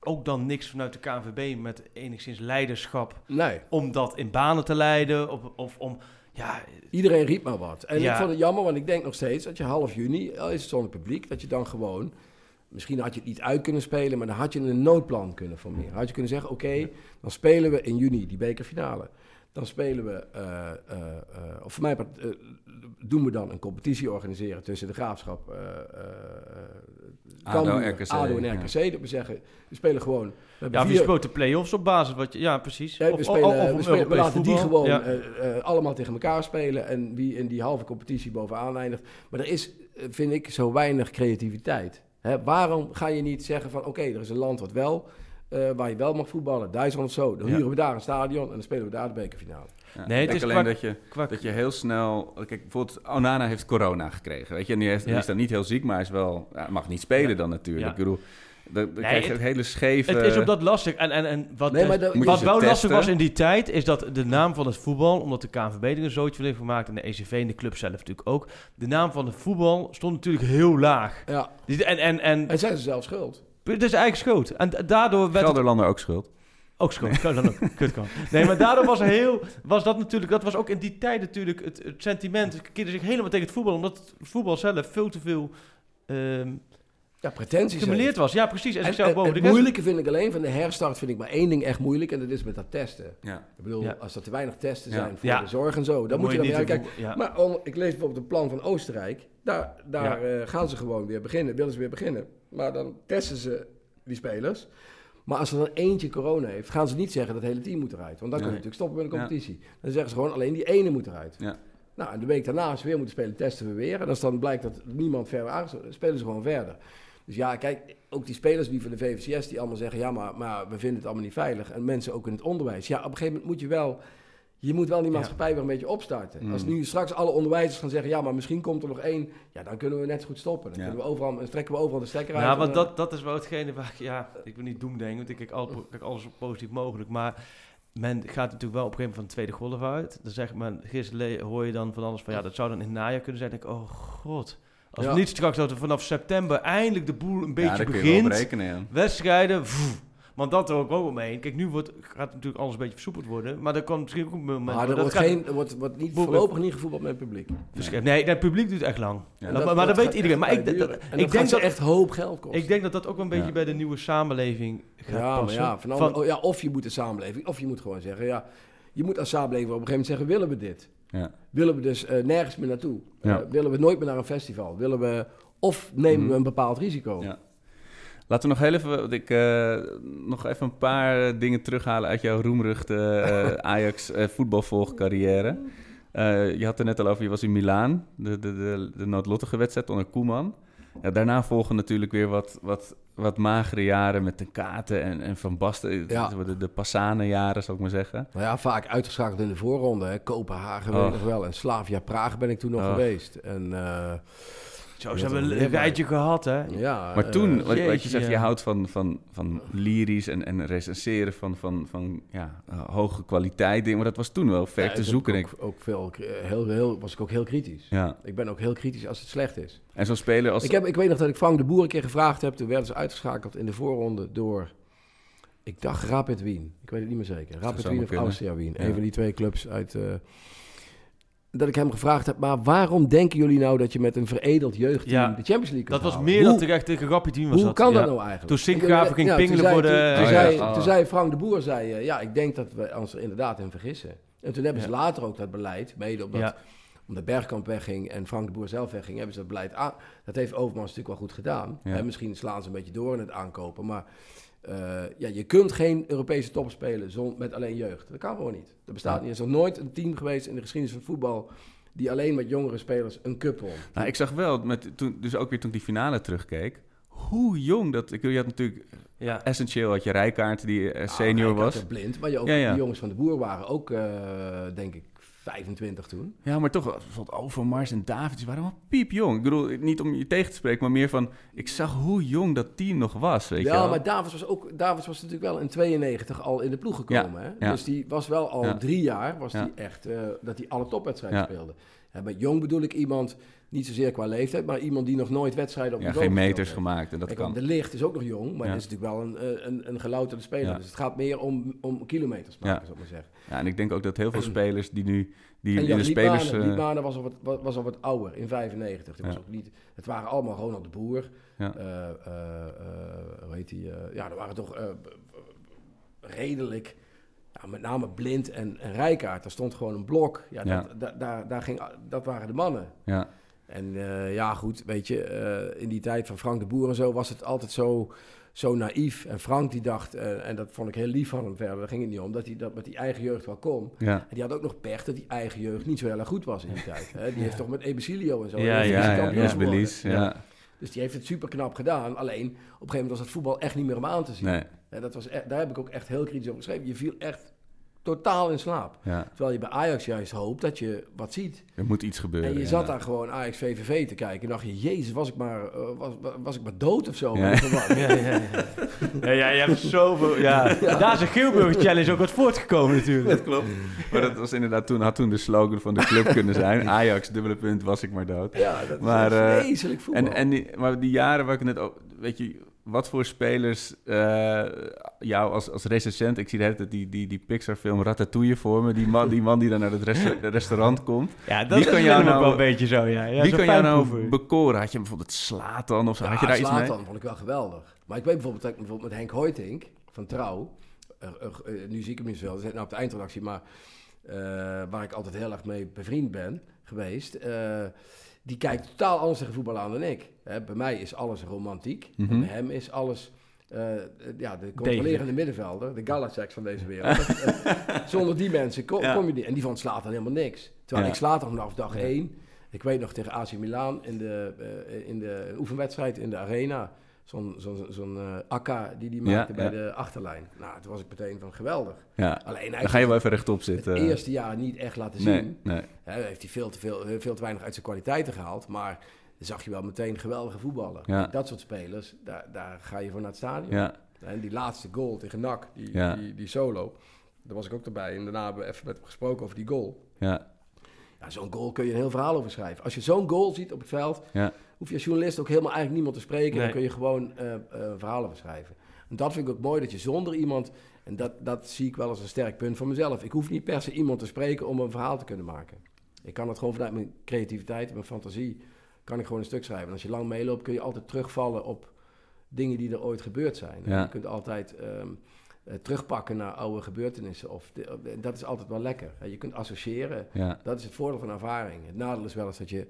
ook dan niks vanuit de KNVB met enigszins leiderschap Nee, om dat in banen te leiden. Of, of om... Ja, iedereen riep maar wat. En Ja. ik vond het jammer, want ik denk nog steeds dat je half juni, al is het zonder publiek, dat je dan gewoon... Misschien had je het niet uit kunnen spelen, maar dan had je een noodplan kunnen formeren. Had je kunnen zeggen, oké, dan spelen we in juni die bekerfinale. Dan spelen we, eh, eh, eh, of voor mij doen we dan een competitie organiseren tussen de Graafschap, eh eh, ADO, Cambuur, RKC, ADO en ja. RKC. Dat we zeggen, we spelen gewoon... We hebben ja vier- speelt de play-offs op basis wat je... Ja, precies. we, of- spelen, of- of we, spelen, we laten die gewoon Ja. allemaal tegen elkaar spelen. En wie in die halve competitie bovenaan eindigt. Maar er is, vind ik, zo weinig creativiteit. Hè, waarom ga je niet zeggen van... Oké, er is een land wat wel, eh, waar je wel mag voetballen. Duitsland of zo. Dan Ja. huren we daar een stadion en dan spelen we daar de bekerfinale. Ja, Nee, ik het is alleen dat, je, dat je heel snel... Kijk, bijvoorbeeld Onana heeft corona gekregen, weet je. En die, heeft, die is dan niet heel ziek, maar hij is wel... Ja, mag niet spelen Ja. dan natuurlijk. Ja. Ik bedoel, dan, dan Nee, krijg je het- een hele scheve... Het is ook dat lastig. En, en, en wat, Nee, dat- wat wel lastig was in die tijd, is dat de naam van het voetbal, omdat de KNVB er een zootje van heeft gemaakt en de ECV en de club zelf natuurlijk ook, de naam van het voetbal stond natuurlijk heel laag. Ja, Die- En, en, en en zijn ze zelf schuld. Het is eigenlijk schoot. En da- daardoor werd Gelderlander ook schuld. ook. Kan dan ook. [laughs] Kut kan. Nee, maar daardoor was heel, was dat natuurlijk, dat was ook in die tijd natuurlijk het, het sentiment, het keerde zich helemaal tegen het voetbal, omdat het voetbal zelf veel te veel ehm Ja, pretenties. gestimuleerd was. Ja, precies. En En, zichzelf en- boven het moeilijke vind ik alleen van de herstart vind ik maar één ding echt moeilijk. En dat is met dat testen. Ja. Ik bedoel, Ja. als er te weinig testen Ja. zijn voor Ja. de zorg en zo, dan Dan moet je dan weer kijken. Maar om- ik lees bijvoorbeeld het plan van Oostenrijk. Daar, daar eh, gaan ze gewoon weer beginnen. Willen ze weer beginnen. Maar dan testen ze die spelers. Maar als er dan eentje corona heeft, gaan ze niet zeggen dat het hele team moet eruit. Want dan Nee. kun je natuurlijk stoppen met de Ja. competitie. Dan zeggen ze gewoon alleen die ene moet eruit. Ja. Nou, en de week daarna, als ze weer moeten spelen, testen we weer. En als dan blijkt dat niemand verder aangesloten spelen ze gewoon verder. Dus ja, kijk, ook die spelers die van de VVCS die allemaal zeggen... ja, maar, maar we vinden het allemaal niet veilig. En mensen ook in het onderwijs. Ja, op een gegeven moment moet je wel... Je moet wel die maatschappij weer een beetje opstarten. Mm. Als nu straks alle onderwijzers gaan zeggen... ja, maar misschien komt er nog één... ja, dan kunnen we net zo goed stoppen. Dan, Ja. kunnen we overal, dan trekken we overal de stekker uit. Ja, want dan- dat, dat is wel hetgene waar ik, ja, ik wil niet doemdenken, want ik kijk, al, kijk alles zo positief mogelijk. Maar men gaat natuurlijk wel op een gegeven moment van de tweede golf uit. Dan zegt men, gisteren hoor je dan van alles van, ja, dat zou dan in het najaar kunnen zijn. Dan denk ik, oh god. Als Ja. we niet straks dat er vanaf september eindelijk de boel een ja, beetje daar kun je wel op begint. rekenen, ja. Wedstrijden, pff. Want dat er ook wel omheen. Kijk, nu wordt, gaat het natuurlijk alles een beetje versoepeld worden. Maar er kan misschien ook een moment... Maar dat er wordt, geen, er wordt, wordt niet, voorlopig niet gevoetbald met het publiek. Verschrift. Nee, het publiek doet echt lang. Ja. maar Dat- maar dat, gaat weet iedereen. Maar ik, dat- ik dat denk dat echt hoop geld kosten. Ik denk dat dat ook wel een beetje Ja. bij de nieuwe samenleving gaat ja, maar passen. ja, van oh, ja, of je moet de samenleving, of je moet gewoon zeggen, ja, je moet als samenleving op een gegeven moment zeggen, willen we dit? Ja. Willen we dus eh, nergens meer naartoe? Ja. Eh, willen we nooit meer naar een festival? Willen we, of nemen Mhm. we een bepaald risico? Ja. Laten we nog heel even, want ik, eh, nog even een paar dingen terughalen uit jouw roemruchte eh, [laughs] Ajax eh, voetbalvolgcarrière. Je had het net al over, je was in Milaan, de, de, de, de noodlottige wedstrijd onder Koeman. Ja, daarna volgen natuurlijk weer wat, wat, wat magere jaren met de Katen en, en Van Basten. Ja. De, de Passane jaren, zal ik maar zeggen. Nou ja, vaak uitgeschakeld in de voorronde. Hè. Kopenhagen weet ik Och. nog wel. En Slavia Praag ben ik toen nog Och. geweest. En Zo, ze hebben een rijtje gehad, hè? ja... Maar eh, toen, wat, wat je zegt, je houdt van, van, van lyrisch en, en recenseren van, van, van ja, eh, hoge kwaliteit dingen. Maar dat was toen wel ver ja, te zoeken. denk Ook, ik. ook veel, eh, heel, heel, was ik ook heel kritisch. Ja. Ik ben ook heel kritisch als het slecht is. En zo'n speler als... Ik, heb, ik weet nog dat ik Frank de Boer een keer gevraagd heb. Toen werden ze uitgeschakeld in de voorronde door... Ik dacht Rapid Wien. Ik weet het niet meer zeker. Rapid Wien of. Austria Wien. Ja. Een van die twee clubs uit... eh, dat ik hem gevraagd heb, maar waarom denken jullie nou dat je met een veredeld jeugdteam Ja. de Champions League Dat was halen? meer Hoe- dan terecht tegen Gappie team was Hoe dat. kan Ja. dat nou eigenlijk? Toen Sinkgraven ging Ja, toen pingelen voor de- Toen, toen Oh, zei, ja. toen zei Frank de Boer, zei, eh, ja, ik denk dat we ons er inderdaad in vergissen. En toen hebben ze Ja. later ook dat beleid, mede omdat, Ja. omdat Bergkamp wegging en Frank de Boer zelf wegging, hebben ze dat beleid aan. Dat heeft Overmars natuurlijk wel goed gedaan. Ja. Misschien slaan ze een beetje door in het aankopen, maar eh, ja, je kunt geen Europese top spelen zon, met alleen jeugd. Dat kan gewoon niet. Dat bestaat Ja. niet. Er is nog nooit een team geweest in de geschiedenis van voetbal die alleen met jongere spelers een cup won. Nou, ik zag wel, met, toen, dus ook weer toen ik die finale terugkeek, hoe jong dat... Ik, je had natuurlijk Ja. essentieel had je Rijkaard, die eh, senior Ah, was. blind, maar je ook, Ja, ja. die jongens van de Boer waren ook, eh, denk ik, 25 toen. Ja, maar toch, bijvoorbeeld Overmars en David, die waren allemaal piepjong. Ik bedoel, niet om je tegen te spreken, maar meer van... Ik zag hoe jong dat team nog was, weet je ja, wel. maar Davids was, ook, Davids was natuurlijk wel in 92 al in de ploeg gekomen. hè? ja. Dus die was wel al drie jaar, was die echt, eh, dat hij alle topwedstrijden speelde. En met jong bedoel ik iemand, niet zozeer qua leeftijd, maar iemand die nog nooit wedstrijden op ja, niveau geen meters heeft. gemaakt en dat Kijk, kan. De Licht is ook nog jong, maar Ja. dat is natuurlijk wel een, eh, een, een gelouterde speler. Ja. Dus het gaat meer om, om kilometers maken, Ja. zou ik maar zeggen. Ja, en ik denk ook dat heel veel spelers die nu... Die en in de spelers... Eh, Liedmanen was, al wat, wa- was al wat ouder, in 95. Die was Ja. ook niet, het waren allemaal Ronald de Boer. Ja. Eh, hoe heet die? ja, er waren toch redelijk... Ja, met name Blind en, en Rijkaard. Daar stond gewoon een blok. Ja, Ja. Dat, da- daar, daar ging, dat waren de mannen. ja. En eh, ja, goed, weet je, eh, in die tijd van Frank de Boer en zo was het altijd zo, zo naïef. En Frank die dacht, eh, en dat vond ik heel lief van hem verder, daar ging het niet om, dat hij dat met die eigen jeugd wel kon. Ja. En die had ook nog pech dat die eigen jeugd niet zo heel erg goed was in die tijd. Hè? Die heeft toch met Ebesilio en zo. Ja, ja, Ja, ja, ja, geworden. Belize, ja. Dus die heeft het super knap gedaan. Alleen, op een gegeven moment was het voetbal echt niet meer om aan te zien. Nee, Hè, dat was e- daar heb ik ook echt heel kritisch over geschreven. Je viel echt totaal in slaap. ja. Terwijl je bij Ajax juist hoopt dat je wat ziet. Er moet iets gebeuren. En je ja. zat daar gewoon Ajax VVV te kijken. En dacht je, jezus, was ik maar, eh, was, was ik maar dood of zo? Ja. [laughs] Ja, ja, ja. ja, ja, je hebt zoveel... Ja. Daar is een Geelburger Challenge ook wat voortgekomen natuurlijk. Dat klopt. Maar dat was inderdaad toen, had toen de slogan van de club kunnen zijn. [laughs] Ajax, dubbele punt, was ik maar dood. Ja, dat Maar, is eh, vreselijk voetbal. En, en die, maar die jaren waar ik net. Weet je, wat voor spelers eh, jou als, als recensent... Ik zie de hele tijd die, die, die Pixar-film Ratatouille voor me. Die man die, man die dan naar het resta- [laughs] restaurant komt. Ja, dat Wie is kan jou nou- wel een beetje zo, ja. ja Wie zo kan jou nou bekoren? Had je bijvoorbeeld Slatan of zo? Had je daar iets mee? Vond ik wel geweldig. Maar ik weet bijvoorbeeld, dat ik bijvoorbeeld met Henk Hoytink van Trouw... eh, nu zie ik hem niet zitten nou op de eindredactie... maar eh, waar ik altijd heel erg mee bevriend ben geweest... eh, die kijkt totaal anders tegen voetbal aan dan ik. Hè, bij mij is alles romantiek. Mhm. En bij hem is alles eh, eh, ja, de controlerende middenvelder, de Galacek van deze wereld. [laughs] Zonder die mensen kom, Ja. kom je niet. En die vond Slatan helemaal niks. Terwijl Ja. ik Slatan vanaf dag Ja. één, ik weet nog tegen AC Milan in de, eh, in de oefenwedstrijd in de arena, zo'n zo'n zo'n eh, akka die die maakte bij de achterlijn. Nou, toen was ik meteen van geweldig. Alleen hij Dan ga je wel even rechtop het zitten. eerste jaar niet echt laten zien. nee. Hè, heeft hij veel te, veel, veel te weinig uit zijn kwaliteiten gehaald. Maar dan zag je wel meteen geweldige voetballen. Ja. Dat soort spelers, daar, daar ga je voor naar het stadion. Ja, En die laatste goal tegen NAC, die, Ja. die, die solo, daar was ik ook erbij. En daarna hebben we even met hem gesproken over die goal. ja, Ja, zo'n goal kun je een heel verhaal over schrijven. Als je zo'n goal ziet op het veld, ja. hoef je als journalist ook helemaal eigenlijk niemand te spreken. Nee. Dan kun je gewoon eh, eh, over schrijven. En dat vind ik ook mooi, dat je zonder iemand... En dat, dat zie ik wel als een sterk punt van mezelf. Ik hoef niet per se iemand te spreken om een verhaal te kunnen maken. Ik kan het gewoon vanuit mijn creativiteit en mijn fantasie... kan ik gewoon een stuk schrijven. En als je lang meeloopt, kun je altijd terugvallen op dingen die er ooit gebeurd zijn. Ja. Je kunt altijd ehm, eh, terugpakken naar oude gebeurtenissen. Of de- dat is altijd wel lekker. hè. Je kunt associëren. ja. Dat is het voordeel van ervaring. Het nadeel is wel eens dat je,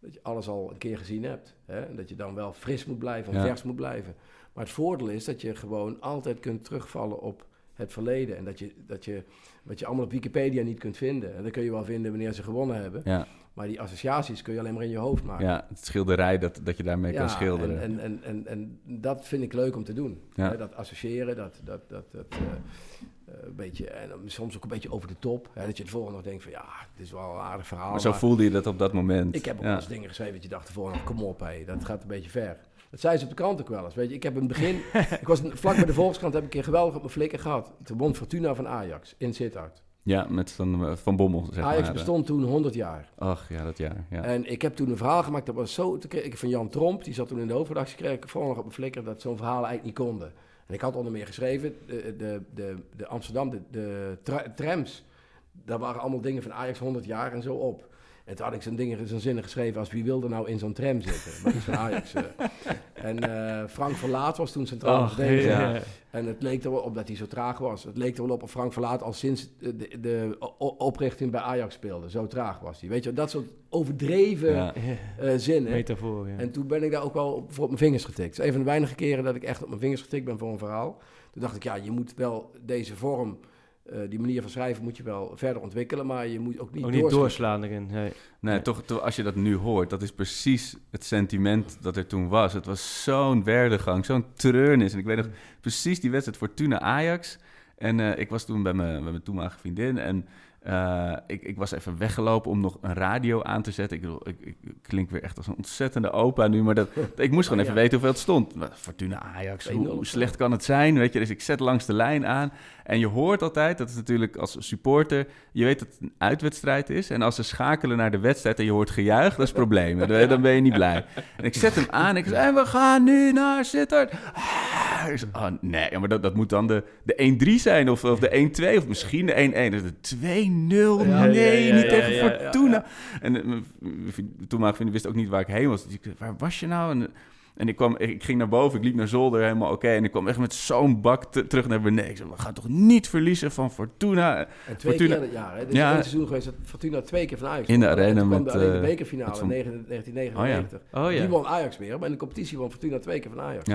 dat je alles al een keer gezien hebt. Hè? En dat je dan wel fris moet blijven en Ja. vers moet blijven. Maar het voordeel is dat je gewoon altijd kunt terugvallen op het verleden. En dat je, dat je wat je allemaal op Wikipedia niet kunt vinden. En dat kun je wel vinden wanneer ze gewonnen hebben. ja. Maar die associaties kun je alleen maar in je hoofd maken. Ja, het schilderij dat, dat je daarmee kan schilderen. En, en, en, en, en dat vind ik leuk om te doen. Ja. Hè, dat associëren, dat, dat, dat, dat eh, eh, een beetje, en soms ook een beetje over de top. Hè, dat je het volgende nog denkt van ja, het is wel een aardig verhaal. maar zo maar voelde je dat op dat moment. ik heb ook ja. wel eens dingen geschreven dat je dacht ervoor kom op hé, dat gaat een beetje ver. Dat zei ze op de krant ook wel eens. Weet je, ik heb in het begin, [laughs] ik was vlak bij de Volkskrant, heb ik een keer geweldig op mijn flikker gehad. Toen won Fortuna van Ajax in Sittard. Ja, met Van, eh, van Bommel, zeg Ajax maar. bestond toen 100 jaar. Ach, ja, dat jaar. Ja. En ik heb toen een verhaal gemaakt, dat was zo... Kreeg ik van Jan Tromp, die zat toen in de hoofdredactie, kreeg ik vooral nog op mijn flikker dat zo'n verhaal eigenlijk niet konden. En ik had onder meer geschreven, de, de, de, de Amsterdam, de, de tra- trams, daar waren allemaal dingen van Ajax 100 jaar en zo op. En toen had ik zo'n dingen, zo'n zinnen geschreven als wie wilde nou in zo'n tram zitten. Maar van [laughs] Ajax. eh. En eh, Frank Verlaat was toen centraal Ach, verdediger. ja. En het leek er wel op dat hij zo traag was. Het leek er wel op of Frank Verlaat al sinds de, de, oprichting bij Ajax speelde. Zo traag was hij. Weet je, dat soort overdreven Ja. eh, zinnen. Metafoor, ja. En toen ben ik daar ook wel op, voor op mijn vingers getikt. Het is een van de weinige keren dat ik echt op mijn vingers getikt ben voor een verhaal. Toen dacht ik, ja, je moet wel deze vorm, eh, die manier van schrijven, moet je wel verder ontwikkelen. Maar je moet ook niet, Ook niet doorslaan erin. Nee. Nee, toch, toch, als je dat nu hoort, dat is precies het sentiment dat er toen was. Het was zo'n werdegang, zo'n treurnis. En ik weet nog precies die wedstrijd Fortuna-Ajax. En eh, ik was toen bij mijn, bij mijn toenmalige vriendin en eh, ik, ik was even weggelopen om nog een radio aan te zetten. Ik, ik, klink weer echt als een ontzettende opa nu, maar dat, [laughs] ik moest gewoon Oh, even weten hoeveel het stond. Fortuna-Ajax, hoe, 2-0 hoe of slecht kan het zijn? Weet je, dus ik zet langs de lijn aan. En je hoort altijd, dat is natuurlijk als supporter, je weet dat het een uitwedstrijd is. En als ze schakelen naar de wedstrijd en je hoort gejuich, dat is probleem. Dan ben je niet blij. En ik zet hem aan en ik zeg, en we gaan nu naar Sittard. Ah, oh, nee, maar dat, dat moet dan de, de 1-3 zijn of, of de 1-2 of misschien de 1-1. Dus de 2-0, Ja, nee, niet tegen Fortuna. En eh, mijn vriend- toenmalige vriendin wist ook niet waar ik heen was. Dus ik waar was je nou? En, en ik, kwam, ik ging naar boven, ik liep naar zolder, helemaal oké. en ik kwam echt met zo'n bak te- terug naar beneden. Ik zei, we gaan toch niet verliezen van Fortuna? En twee Fortuna- keer dat jaar. Hè? Dus Ja. één seizoen geweest dat Fortuna twee keer van Ajax In de arena toen kwam met, de, alleen de eh, bekerfinale in Van- 1999. Oh ja. Die won Ajax weer, maar in de competitie won Fortuna twee keer van Ajax.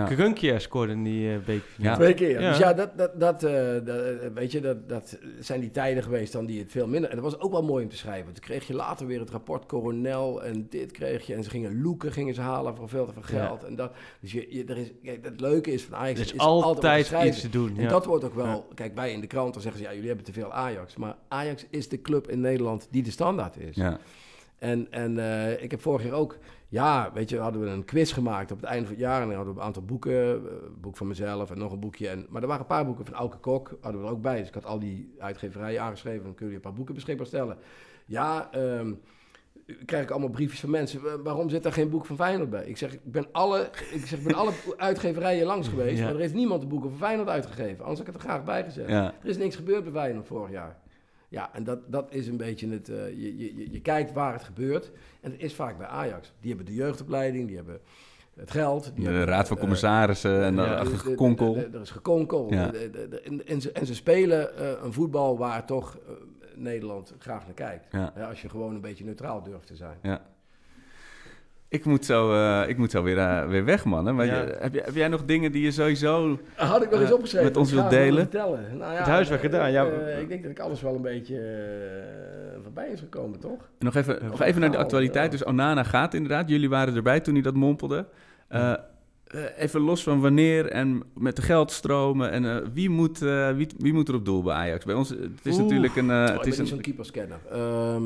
Ja. Scoorde in die eh bekerfinale. Ja. Twee keer. Ja. Dus ja, dat, dat, dat, eh, dat, eh, weet je, dat, dat zijn die tijden geweest dan die het veel minder... En dat was ook wel mooi om te schrijven. Toen kreeg je later weer het rapport Coronel en dit kreeg je. En ze gingen loeken, gingen ze halen voor veel te veel Ja. geld. En dat, dus je, je, er is, kijk, het leuke is van Ajax... Er is is altijd altijd iets te doen. En dat wordt ook wel... Kijk, wij in de krant, dan zeggen ze... Ja, jullie hebben te veel Ajax. Maar Ajax is de club in Nederland die de standaard is. Ja. En, en eh, ik heb vorig jaar ook, ja, weet je, hadden we een quiz gemaakt op het einde van het jaar. En dan hadden we een aantal boeken, eh, een boek van mezelf en nog een boekje. En, maar er waren een paar boeken van Auke Kok, hadden we er ook bij. Dus ik had al die uitgeverijen aangeschreven. Dan kun je een paar boeken beschikbaar stellen. Ja, ehm, krijg ik allemaal briefjes van mensen. "Wa- Waarom zit daar geen boek van Feyenoord bij? Ik zeg, ik ben alle, ik zeg, ik ben alle uitgeverijen langs geweest. Ja. Maar er heeft niemand de boeken van Feyenoord uitgegeven. Anders had ik het er graag bij gezet. Ja. Er is niks gebeurd bij Feyenoord vorig jaar. Ja, en dat, dat is een beetje het... eh, je, je, je- kijkt waar het gebeurt. En het is vaak bij Ajax. Die hebben de jeugdopleiding, die hebben het geld. Die De hebben, raad van eh, commissarissen en ja, achter gekonkel. Er is gekonkel. Ja. En, en, ze, en ze spelen eh, een voetbal waar toch Nederland graag naar kijkt. Ja. Hè, als je gewoon een beetje neutraal durft te zijn. Ja. Ik moet zo, eh, ik moet zo weer, eh, weer weg, man. hè. Maar Ja. je- heb, jij- heb jij nog dingen die je sowieso... Had ik nog eens Eh, opgeschreven. met ons wilt delen? Vertellen. Nou ja, Het huiswerk gedaan, ja. eh, ik denk dat ik alles wel een beetje voorbij is gekomen, toch? Nog even, nog even naar de verhaal, actualiteit. Dus Onana gaat inderdaad. Jullie waren erbij toen hij dat mompelde. Eh, even los van wanneer en met de geldstromen. En eh, wie, moet, eh, wie, wie moet er op doel bij Ajax? Bij ons, het is Oeh. natuurlijk een... eh, Oh, het ik is zo'n een keeperscanner. Ehm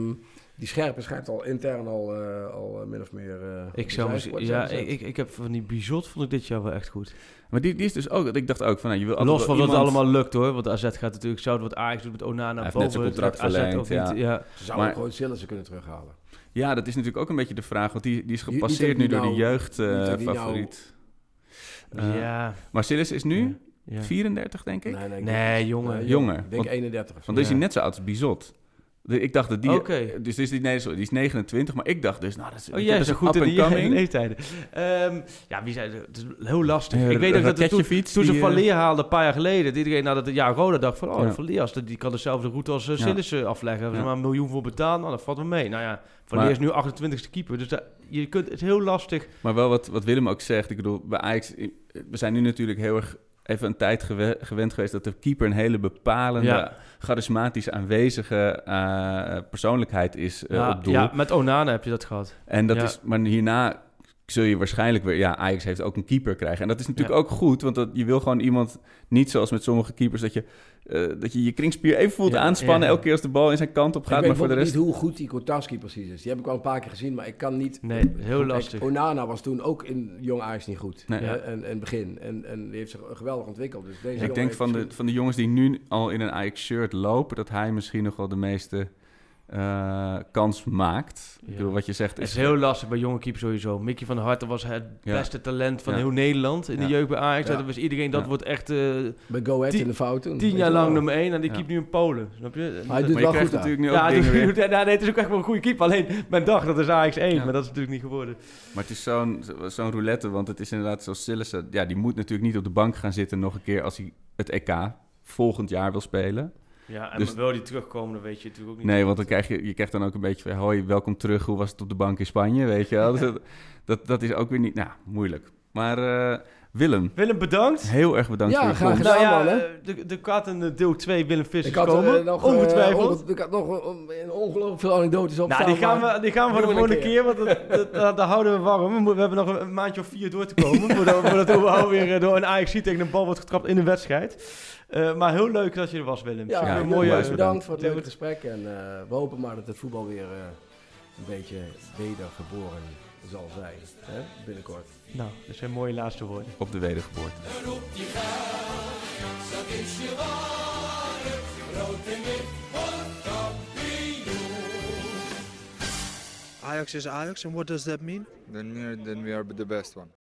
die scherpe schijnt al intern al, al min of meer... eh, Ik zou, ja, ik, ik, ik heb van die Bizot vond ik dit jaar wel echt goed. maar die, die is dus ook... Ik dacht ook van, nou, je wil Los van dat het allemaal lukt hoor. Want AZ gaat natuurlijk zouden wat Ajax doet met Onana Hij heeft boven. net zijn contract AZ verlengd, ook niet, ja. ja. Ze zouden maar- gewoon Sillissen kunnen terughalen. Ja, dat is natuurlijk ook een beetje de vraag. Want die, die is gepasseerd nu door die de nou- ja. Maar Silas is nu ja. 34, denk ik. Nee, nee, ik Nee, denk- jongen. eh, Jonger. Ik denk Want- 31 of zo. Want dan is hij Ja. net zo oud als Bizot. Ik dacht dat die... Oké. Dus is die, nee, sorry, die is 29, maar ik dacht dus... Nou, dat is, Oh, jij dat is is zo goed in die [laughs] leeftijden. Ehm ja, wie zei het? is heel lastig. Eh, ik weet ook dat het toen, toen ze die, Van eh, Leer haalden een paar jaar geleden, dat iedereen nadat het jaar Roda dacht van, oh, Ja. Van Leer, als de- die kan dezelfde route als uh. Sillissen afleggen. Ja. maar een miljoen voor betaald, nou, dat valt me mee. Nou ja, Van Leer is nu 28ste keeper, dus dat, je kunt, het is heel lastig. Maar wel wat, wat Willem ook zegt. Ik bedoel, bij Ajax... We zijn nu natuurlijk heel erg even een tijd gewe- gewend geweest... dat de keeper een hele bepalende, Ja. charismatisch aanwezige eh, persoonlijkheid is eh, ja, op doel. ja, met Onana heb je dat gehad. En dat Ja. is, maar hierna zul je waarschijnlijk weer, ja, Ajax heeft ook een keeper krijgen. En dat is natuurlijk ook goed, want dat, je wil gewoon iemand, niet zoals met sommige keepers, dat je eh, dat je, je kringspier even voelt Ja, aanspannen ja. elke keer als de bal in zijn kant op Ik gaat. weet Maar voor de rest, niet hoe goed die Kotarski precies is. Die heb ik wel een paar keer gezien, maar ik kan niet... Nee, heel Kijk, lastig. Onana was toen ook in Jong Ajax niet goed. Nee. en, en begin. En, en die heeft zich geweldig ontwikkeld. Dus deze ik denk van de, van de jongens die nu al in een Ajax-shirt lopen, dat hij misschien nog wel de meeste eh, kans maakt. Ik bedoel, wat je zegt Het is... is heel lastig bij jonge keepers sowieso. Mickey van der Harten was het Ja. beste talent van Ja. heel Nederland in Ja. de jeugd bij Ajax. Ja. Dat was iedereen, dat Ja. wordt echt eh, Bij Go Ahead tien- in de fout toen. tien jaar lang nummer één en die Ja. keept nu in Polen. Snap je? Maar hij doet maar wel goed natuurlijk nu ook ja, dingen die- weer... [laughs] ja, nee, het is ook echt wel een goede keeper. Alleen, men dacht dat is Ajax 1, Ja. maar dat is natuurlijk niet geworden. Maar het is zo'n zo'n roulette, want het is inderdaad zoals Sillissen... Ja, die moet natuurlijk niet op de bank gaan zitten nog een keer als hij het EK volgend jaar wil spelen. Ja, en Dus- wil die terugkomen, dan weet je natuurlijk ook niet. Nee, want dan krijg je, je krijgt dan ook een beetje van... Hoi, welkom terug, hoe was het op de bank in Spanje, weet je wel? [laughs] Dus dat, dat, dat is ook weer niet... Nou, moeilijk. Maar eh, Willem, Willem, bedankt. heel erg bedankt Ja, voor je graag gedaan. Nou ja, eh, de, de kat en de deel 2 Willem Ik Vissers had, komen. eh, nog, Ongetwijfeld. onge- ik had nog een ongelooflijk veel anekdotes op Nou, die gaan, we, die gaan we voor de we volgende keer, want dat, dat, dat- dat houden we warm. We, we hebben nog een, maandje of vier door te komen, voordat, voordat überhaupt weer door een Ajax tegen een bal wordt getrapt in een wedstrijd. Eh, maar heel leuk dat je er was, Willem. Ja, Ja, ja, mooie, bedankt. bedankt voor het leuke gesprek. En eh, we hopen maar dat het voetbal weer eh, een beetje wedergeboren zal zijn. Hè? Binnenkort. Nou, dat zijn mooie laatste woorden. Op de wedergeboorte. geld, dat is je ware, rood en wit wordt kampioen. Ajax is Ajax, and what does that mean? Then we are, then we are the best one.